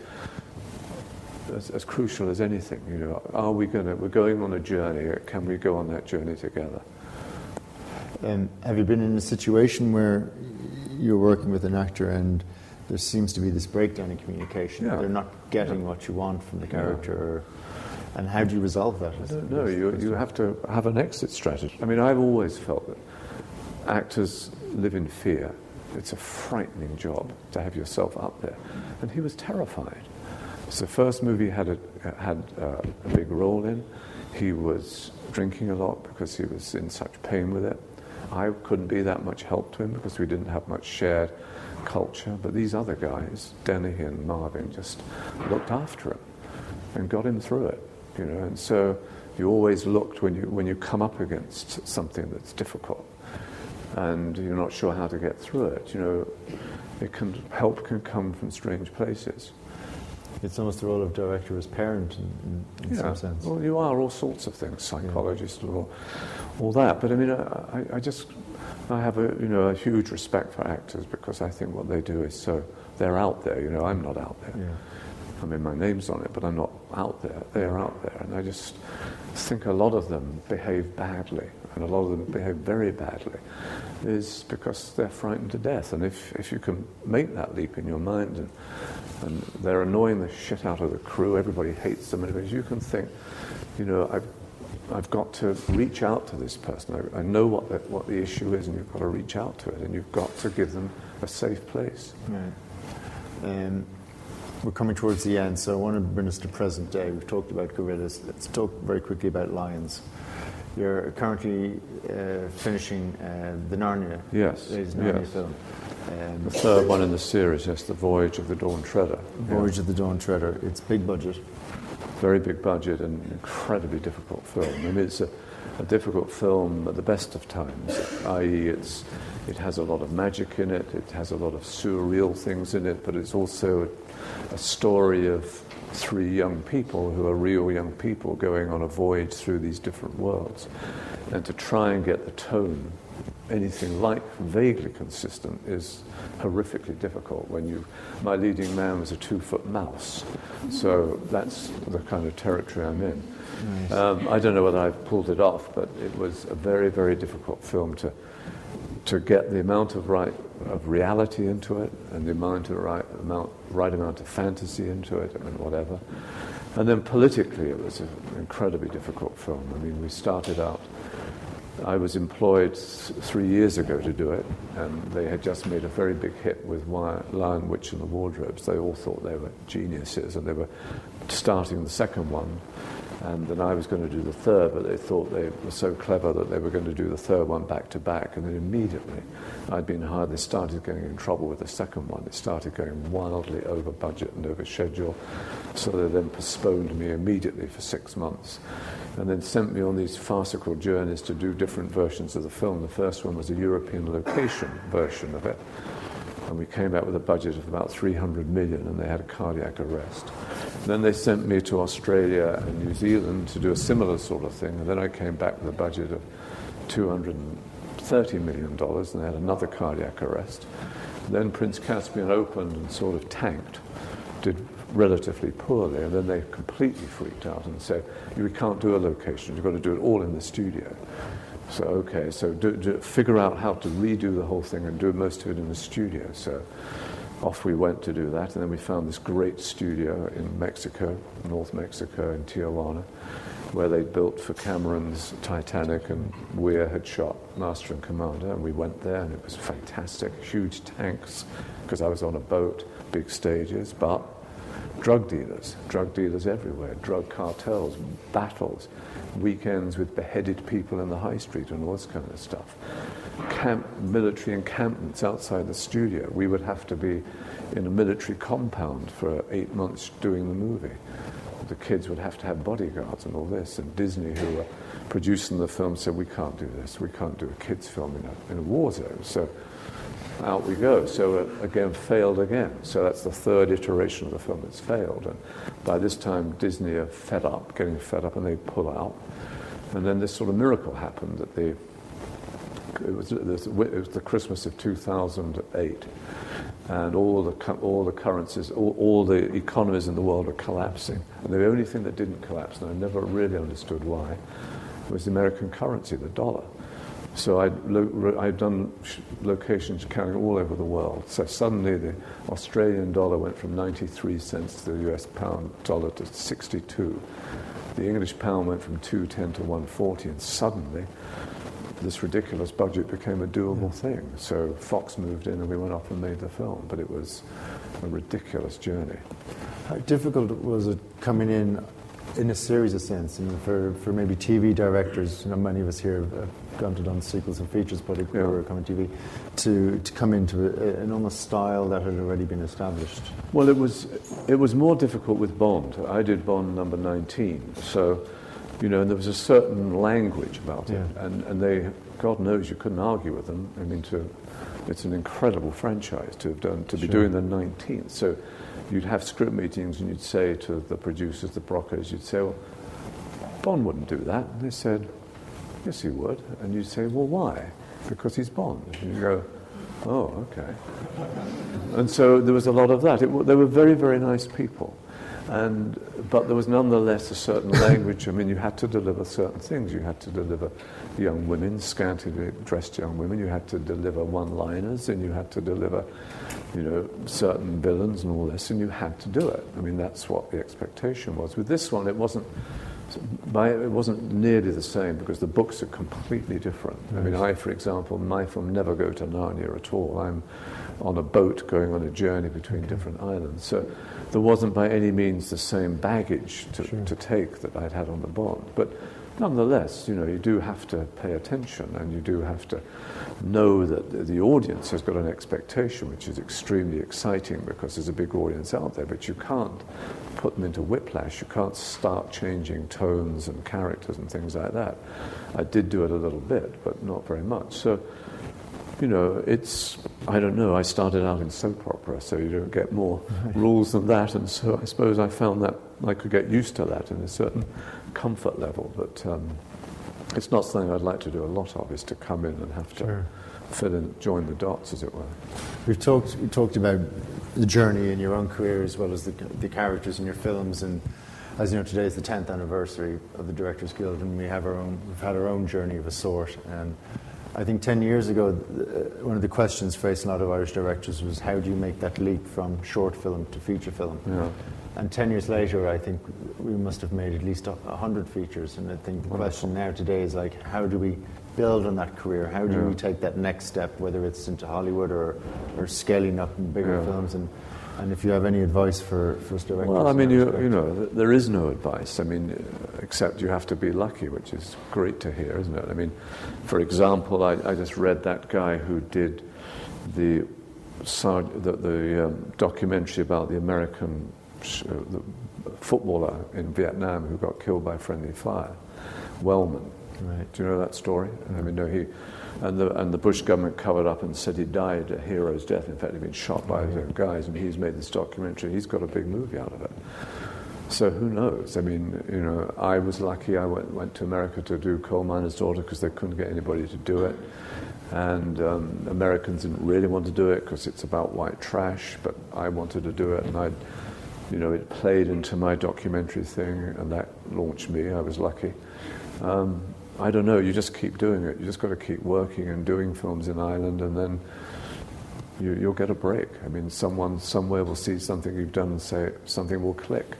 as, as crucial as anything. You know, are we going to, we're going on a journey, can we go on that journey together? Um, have you been in a situation where you're working with an actor and there seems to be this breakdown in communication? Yeah. They're not getting Yeah. what you want from the character, or, and how do you resolve that? I don't know. You, you have to have an exit strategy. I mean, I've always felt that actors live in fear. It's a frightening job to have yourself up there. And he was terrified. It's the first movie he had a, had uh, a big role in. He was drinking a lot because he was in such pain with it. I couldn't be that much help to him because we didn't have much shared culture. But these other guys, Denny and Marvin, just looked after him and got him through it. You know, and so you always looked when you when you come up against something that's difficult and you're not sure how to get through it. You know, it can help can come from strange places. It's almost the role of director as parent in, in, in some sense. Well, you are all sorts of things, psychologist or all that. But I mean, I, I just I have a you know a huge respect for actors because I think what they do is so they're out there. You know, I'm not out there. Yeah. I mean, my name's on it, but I'm not out there. They're out there, and I just think a lot of them behave badly, and a lot of them behave very badly, is because they're frightened to death. And if, if you can make that leap in your mind, and, and they're annoying the shit out of the crew, everybody hates them, and if you can think, you know, I've I've got to reach out to this person. I, I know what the, what the issue is, and you've got to reach out to it, and you've got to give them a safe place. Right. Um, we're coming towards the end, so I want to bring us to present day. We've talked about gorillas. Let's talk very quickly about lions. You're currently uh, finishing uh, the Narnia, Yes, Narnia yes. film, um, The third one in the series, yes, The Voyage of the Dawn Treader. Yeah. Voyage of the Dawn Treader. It's big budget. Very big budget and incredibly difficult film. I mean, it's a, a difficult film at the best of times, i.e., it's, it has a lot of magic in it, it has a lot of surreal things in it, but it's also a, a story of three young people who are real young people going on a voyage through these different worlds. And to try and get the tone anything like vaguely consistent is horrifically difficult when you my leading man was a two foot mouse. So that's the kind of territory i'm in. Um, i don't know whether i've pulled it off but it was a very very difficult film to to get the amount of right of reality into it and the amount of right amount right amount of fantasy into it and whatever. And then politically it was an incredibly difficult film. I mean we started out I was employed th- three years ago to do it, and they had just made a very big hit with Wi- Lion, Witch, and the Wardrobes. They all thought they were geniuses, and they were starting the second one. And then I was going to do the third, but they thought they were so clever that they were going to do the third one back to back. And then immediately, I'd been hired. They started getting in trouble with the second one. It started going wildly over budget and over schedule. So they then postponed me immediately for six months and then sent me on these farcical journeys to do different versions of the film. The first one was a European location version of it, and we came out with a budget of about 300 million, and they had a cardiac arrest. Then they sent me to Australia and New Zealand to do a similar sort of thing, and then I came back with a budget of 230 million dollars, and they had another cardiac arrest. Then Prince Caspian opened and sort of tanked, did relatively poorly, and then they completely freaked out and said, "We can't do a location. You've got to do it all in the studio." So okay, so do, do, figure out how to redo the whole thing and do most of it in the studio. So off we went to do that, and then we found this great studio in Mexico, North Mexico, in Tijuana, where they built for Cameron's Titanic, and Weir had shot Master and Commander, and we went there, and it was fantastic. Huge tanks, because I was on a boat, big stages, but drug dealers, drug dealers everywhere, drug cartels, battles, weekends with beheaded people in the high street and all this kind of stuff. Camp, military encampments outside the studio. We would have to be in a military compound for eight months doing the movie. the kids would have to have bodyguards and all this. And Disney, who were producing the film, said, We can't do this. We can't do a kids' film in a, in a war zone. So out we go. So uh, again, failed again. So that's the third iteration of the film that's failed. And by this time, Disney are fed up, getting fed up, and they pull out. And then this sort of miracle happened that they. It was, it was the Christmas of 2008, and all the, all the currencies, all, all the economies in the world were collapsing. And the only thing that didn't collapse, and I never really understood why, was the American currency, the dollar. So I'd, lo- I'd done sh- locations counting all over the world. So suddenly the Australian dollar went from 93 cents to the US pound dollar to 62. The English pound went from 210 to 140, and suddenly this ridiculous budget became a doable thing. So Fox moved in and we went off and made the film, but it was a ridiculous journey. How difficult was it coming in in a series of sense? I mean, for, for maybe TV directors, you know, many of us here have gone to done sequels and features, but yeah. were coming TV, to, to come into a, an almost style that had already been established. Well, it was it was more difficult with Bond. I did Bond number 19, so you know, and there was a certain language about it, yeah. and, and they, God knows, you couldn't argue with them. I mean, to, it's an incredible franchise to have done, to be doing the 19th. So you'd have script meetings and you'd say to the producers, the Broccas, you'd say, well, Bond wouldn't do that. And they said, yes, he would. And you'd say, well, why? Because he's Bond. And you go, oh, okay. And so there was a lot of that. It, they were very, very nice people. And, but there was nonetheless a certain language. I mean, you had to deliver certain things. You had to deliver young women, scantily dressed young women. You had to deliver one-liners, and you had to deliver, you know, certain villains and all this, and you had to do it. I mean, that's what the expectation was. With this one, it wasn't. By, it wasn't nearly the same because the books are completely different. I mean, I, for example, my film never go to Narnia at all. I'm on a boat going on a journey between different islands. So there wasn't by any means the same baggage to, sure. to take that I'd had on the Bond. But nonetheless, you know, you do have to pay attention and you do have to know that the audience has got an expectation, which is extremely exciting because there's a big audience out there, but you can't put them into whiplash. You can't start changing tones and characters and things like that. I did do it a little bit, but not very much. So you know, it's, I don't know, I started out in soap opera, so you don't get more rules than that, and so I suppose I found that I could get used to that in a certain comfort level, but um, it's not something I'd like to do a lot of, is to come in and have to sure. fill in, join the dots, as it were. We've talked, we talked about the journey in your own career as well as the, the characters in your films, and as you know, today is the 10th anniversary of the Directors Guild, and we have our own, we've had our own journey of a sort. And I think 10 years ago, uh, one of the questions facing a lot of Irish directors was how do you make that leap from short film to feature film? Yeah. And 10 years later, I think we must have made at least 100 features. And I think the question now today is like, how do we build on that career? How do yeah. we take that next step, whether it's into Hollywood or, or scaling up in bigger yeah. films? And and if you have any advice for first directors? Well, I mean, you, you know, there is no advice. I mean, except you have to be lucky, which is great to hear, isn't it? I mean, for example, I, I just read that guy who did the, the, the um, documentary about the American the footballer in Vietnam who got killed by friendly fire, Wellman. Right. Do you know that story? I mean, no, he and the, and the Bush government covered up and said he died a hero's death. In fact, he'd been shot by the guys, and he's made this documentary. He's got a big movie out of it. So who knows? I mean, you know, I was lucky. I went, went to America to do Coal Miner's Daughter because they couldn't get anybody to do it. And um, Americans didn't really want to do it because it's about white trash, but I wanted to do it, and I, you know, it played into my documentary thing, and that launched me. I was lucky. Um, I don't know, you just keep doing it. You just got to keep working and doing films in Ireland, and then you, will get a break. I mean, someone somewhere will see something you've done and say something will click.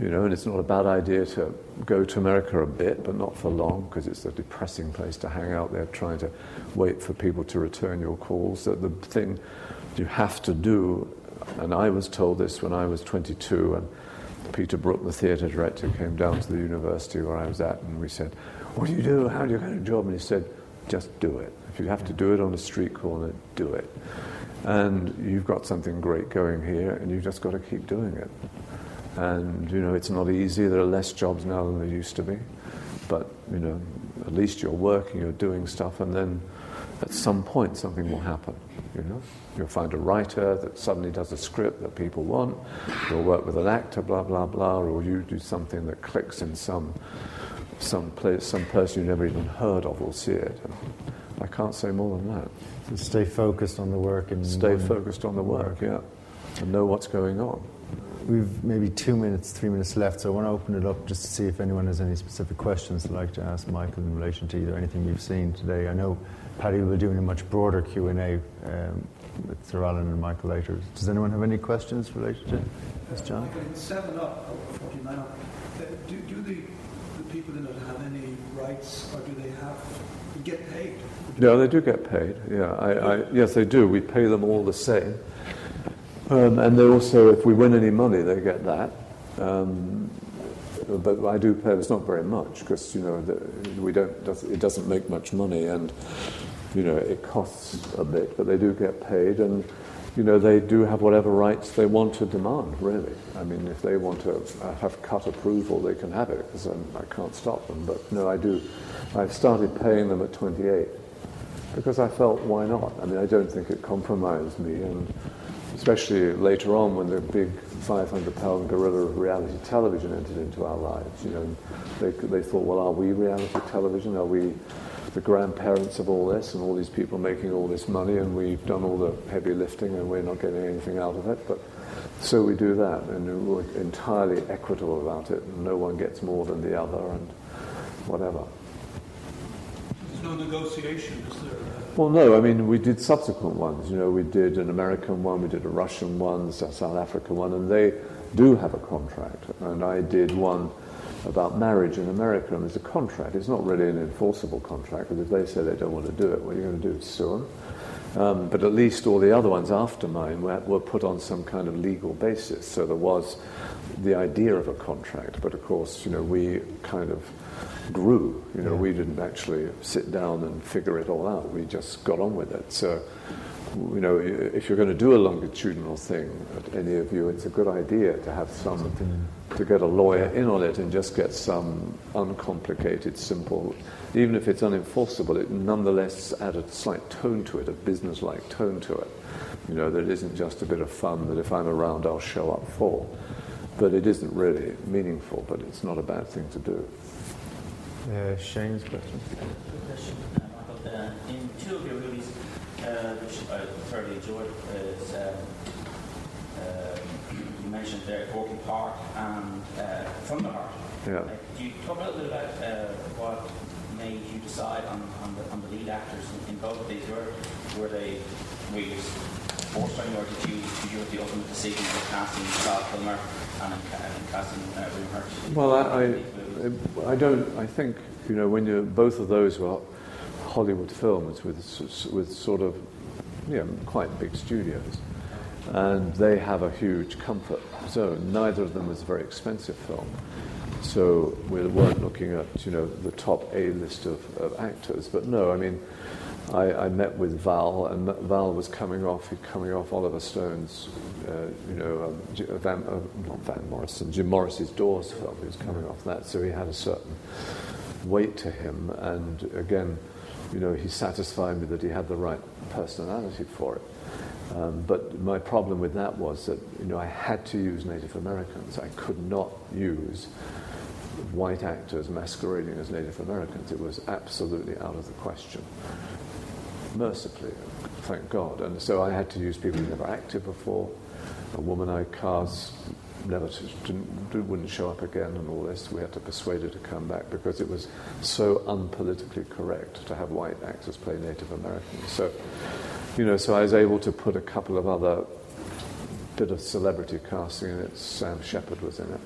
You know, and it's not a bad idea to go to America a bit, but not for long, because it's a depressing place to hang out there trying to wait for people to return your calls. That the thing you have to do, and I was told this when I was 22, and Peter Brook, the theatre director, came down to the university where I was at, and we said, what do you do? How do you get a job? And he said, Just do it. If you have to do it on a street corner, do it. And you've got something great going here, and you've just got to keep doing it. And, you know, it's not easy. There are less jobs now than there used to be. But, you know, at least you're working, you're doing stuff, and then at some point something will happen, you know. You'll find a writer that suddenly does a script that people want. You'll work with an actor, blah, blah, blah, or you do something that clicks in some, some place, some person you've never even heard of will see it. And I can't say more than that. So stay focused on the work and Stay focused on the work, yeah, and know what's going on. We've maybe two minutes, three minutes left, so I want to open it up just to see if anyone has any specific questions they'd like to ask Michael in relation to either anything we've seen today. I know Paddy will be doing a much broader Q and A um, with Sir Alan and Michael later. Does anyone have any questions related to this, John? Michael, in Seven Up or 49 Up, uh, do, do the, the people in it have any rights, or do they have get paid? No, they do get paid. Yeah, I, I, yes, they do. We pay them all the same. Um, and they also, if we win any money, they get that. Um, but I do pay. It's not very much because you know the, we don't. It doesn't make much money, and you know it costs a bit. But they do get paid, and you know they do have whatever rights they want to demand. Really, I mean, if they want to uh, have cut approval, they can have it because I can't stop them. But no, I do. I've started paying them at 28 because I felt why not. I mean, I don't think it compromised me, and especially later on when the big 500 pound gorilla of reality television entered into our lives. You know, they, they thought, well, are we reality television? Are we the grandparents of all this and all these people making all this money and we've done all the heavy lifting and we're not getting anything out of it? But so we do that and we're entirely equitable about it and no one gets more than the other and whatever. There's no negotiation, is there? Well, no, I mean, we did subsequent ones. You know, we did an American one, we did a Russian one, a South African one, and they do have a contract. And I did one about marriage in America, and there's a contract. It's not really an enforceable contract, because if they say they don't want to do it, what are you going to do? Sue them? Um, but at least all the other ones after mine were, were put on some kind of legal basis. So there was the idea of a contract, but of course, you know, we kind of grew. You know, yeah. we didn't actually sit down and figure it all out. We just got on with it. So, you know, if you're going to do a longitudinal thing, any of you, it's a good idea to have some, Something. to get a lawyer in on it and just get some uncomplicated, simple, even if it's unenforceable, it nonetheless add a slight tone to it, a business-like tone to it. You know, that it isn't just a bit of fun that if I'm around I'll show up for. But it isn't really meaningful, but it's not a bad thing to do. Uh, Shane's question. Good question, uh, uh, in two of your movies, uh, which I thoroughly enjoyed, is, um, uh, you mentioned there Gorky Park and uh, Thunderheart. Yeah. do you talk a little bit about what made you decide on, on, the, on the lead actors in, in both of these? Were, were they were you forced on you, or did you, did you have the ultimate decision of casting Val Kilmer and, and casting uh, William Hurt? Well, I, I I don't. I think you know when you're, both of those were Hollywood films with with sort of you know, quite big studios, and they have a huge comfort zone. Neither of them was a very expensive film, so we weren't looking at you know the top A list of, of actors. But no, I mean. I, I, met with Val, and Val was coming off, coming off Oliver Stone's, uh, you know, um, Van, uh, not Van Morrison, Jim Morris's Doors film. He was coming off that, so he had a certain weight to him. And again, you know, he satisfied me that he had the right personality for it. Um, but my problem with that was that you know I had to use Native Americans. I could not use white actors masquerading as Native Americans. It was absolutely out of the question mercifully, thank God. And so I had to use people who never acted before. A woman I cast never didn't, wouldn't show up again, and all this. We had to persuade her to come back because it was so unpolitically correct to have white actors play Native Americans. So, you know, so I was able to put a couple of other bit of celebrity casting in it. Sam Shepard was in it.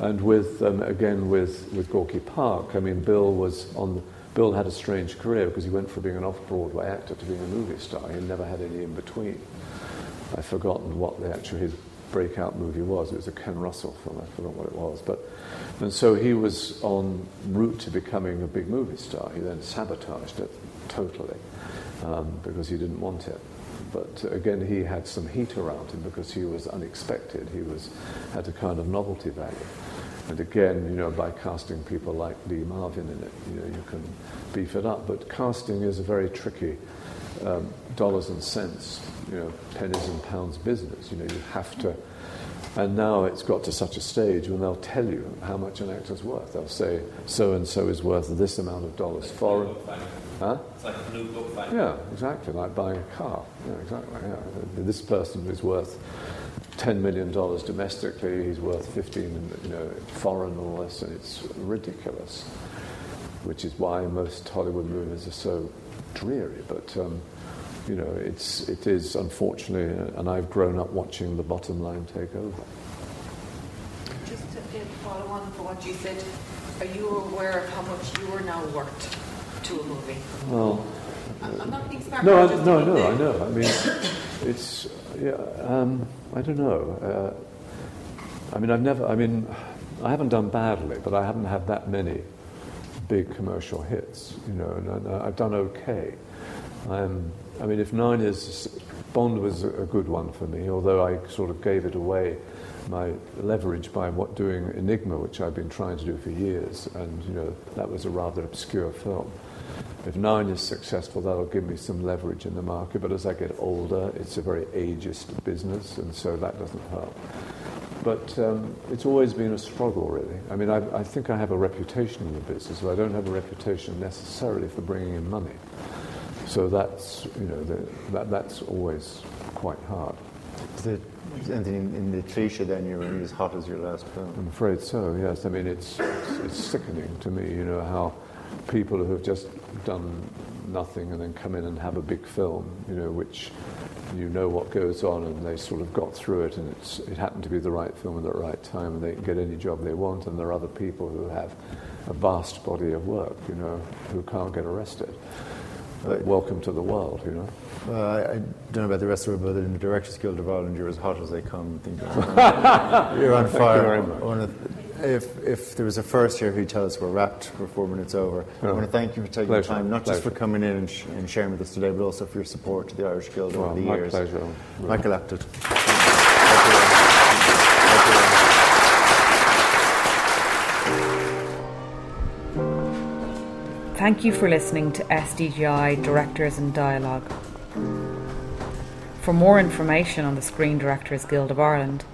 And with um, again with with Gorky Park, I mean, Bill was on Bill had a strange career because he went from being an off-Broadway actor to being a movie star. He never had any in between. I've forgotten what the actual his breakout movie was. It was a Ken Russell film. I forgot what it was. But and so he was on route to becoming a big movie star. He then sabotaged it totally um, because he didn't want it. but again, he had some heat around him because he was unexpected. He was had a kind of novelty value. And again, you know, by casting people like Lee Marvin in it, you know, you can beef it up. But casting is a very tricky um, dollars and cents, you know, pennies and pounds business. You know, you have to. And now it's got to such a stage when they'll tell you how much an actor's worth. They'll say so and so is worth this amount of dollars Like foreign. blue book. Huh? It's like a blue book value. Yeah, exactly, like buying a car. Yeah, exactly. Yeah. This person is worth ten million dollars domestically. He's worth fifteen, you know, foreign and all this, and it's ridiculous. Which is why most Hollywood movies are so dreary. But um, you know, it's it is unfortunately, uh, and I've grown up watching the bottom line take over. Just to follow on for what you said, are you aware of how much you are now worth to a movie? Well, I'm I'm not being smart. No, I, no, no, I know. I mean, it's, yeah, um, I don't know. Uh, I mean, I've never, I mean, I haven't done badly, but I haven't had that many big commercial hits, you know, and, and I've done okay. Um, I mean, if Nine is, Bond was a good one for me, although I sort of gave it away my leverage by what doing Enigma, which I've been trying to do for years, and you know that was a rather obscure film. If Nine is successful, that'll give me some leverage in the market. But as I get older, it's a very ageist business, and so that doesn't help. But um, it's always been a struggle, really. I mean, I, I think I have a reputation in the business, but I don't have a reputation necessarily for bringing in money. So that's, you know, the, that, that's always quite hard. Is there anything in, in the cliche then you're as hot as your last film? I'm afraid so, yes. I mean, it's, it's, it's sickening to me, you know, how people who have just done nothing and then come in and have a big film, you know, which you know what goes on and they sort of got through it and it's, it happened to be the right film at the right time and they can get any job they want and there are other people who have a vast body of work, you know, who can't get arrested. Uh, welcome to the world, you know. Well, I, I don't know about the rest of it, but in the Directors Guild of Ireland, you're as hot as they come. Think you're, you're on fire. Very much. I wanna- if, if there was a first here who'd tell us we're wrapped, we're four minutes over, I want to oh. thank you for taking Pleasure, the time, not just for coming in and, sh- and sharing with us today, but also for your support to the Irish Guild Well, over the years. my years. pleasure. Michael Apted. Thank you for listening to SDGI Directors and Dialogue. For more information on the Screen Directors Guild of Ireland,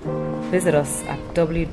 visit us at www.sdgi.ie.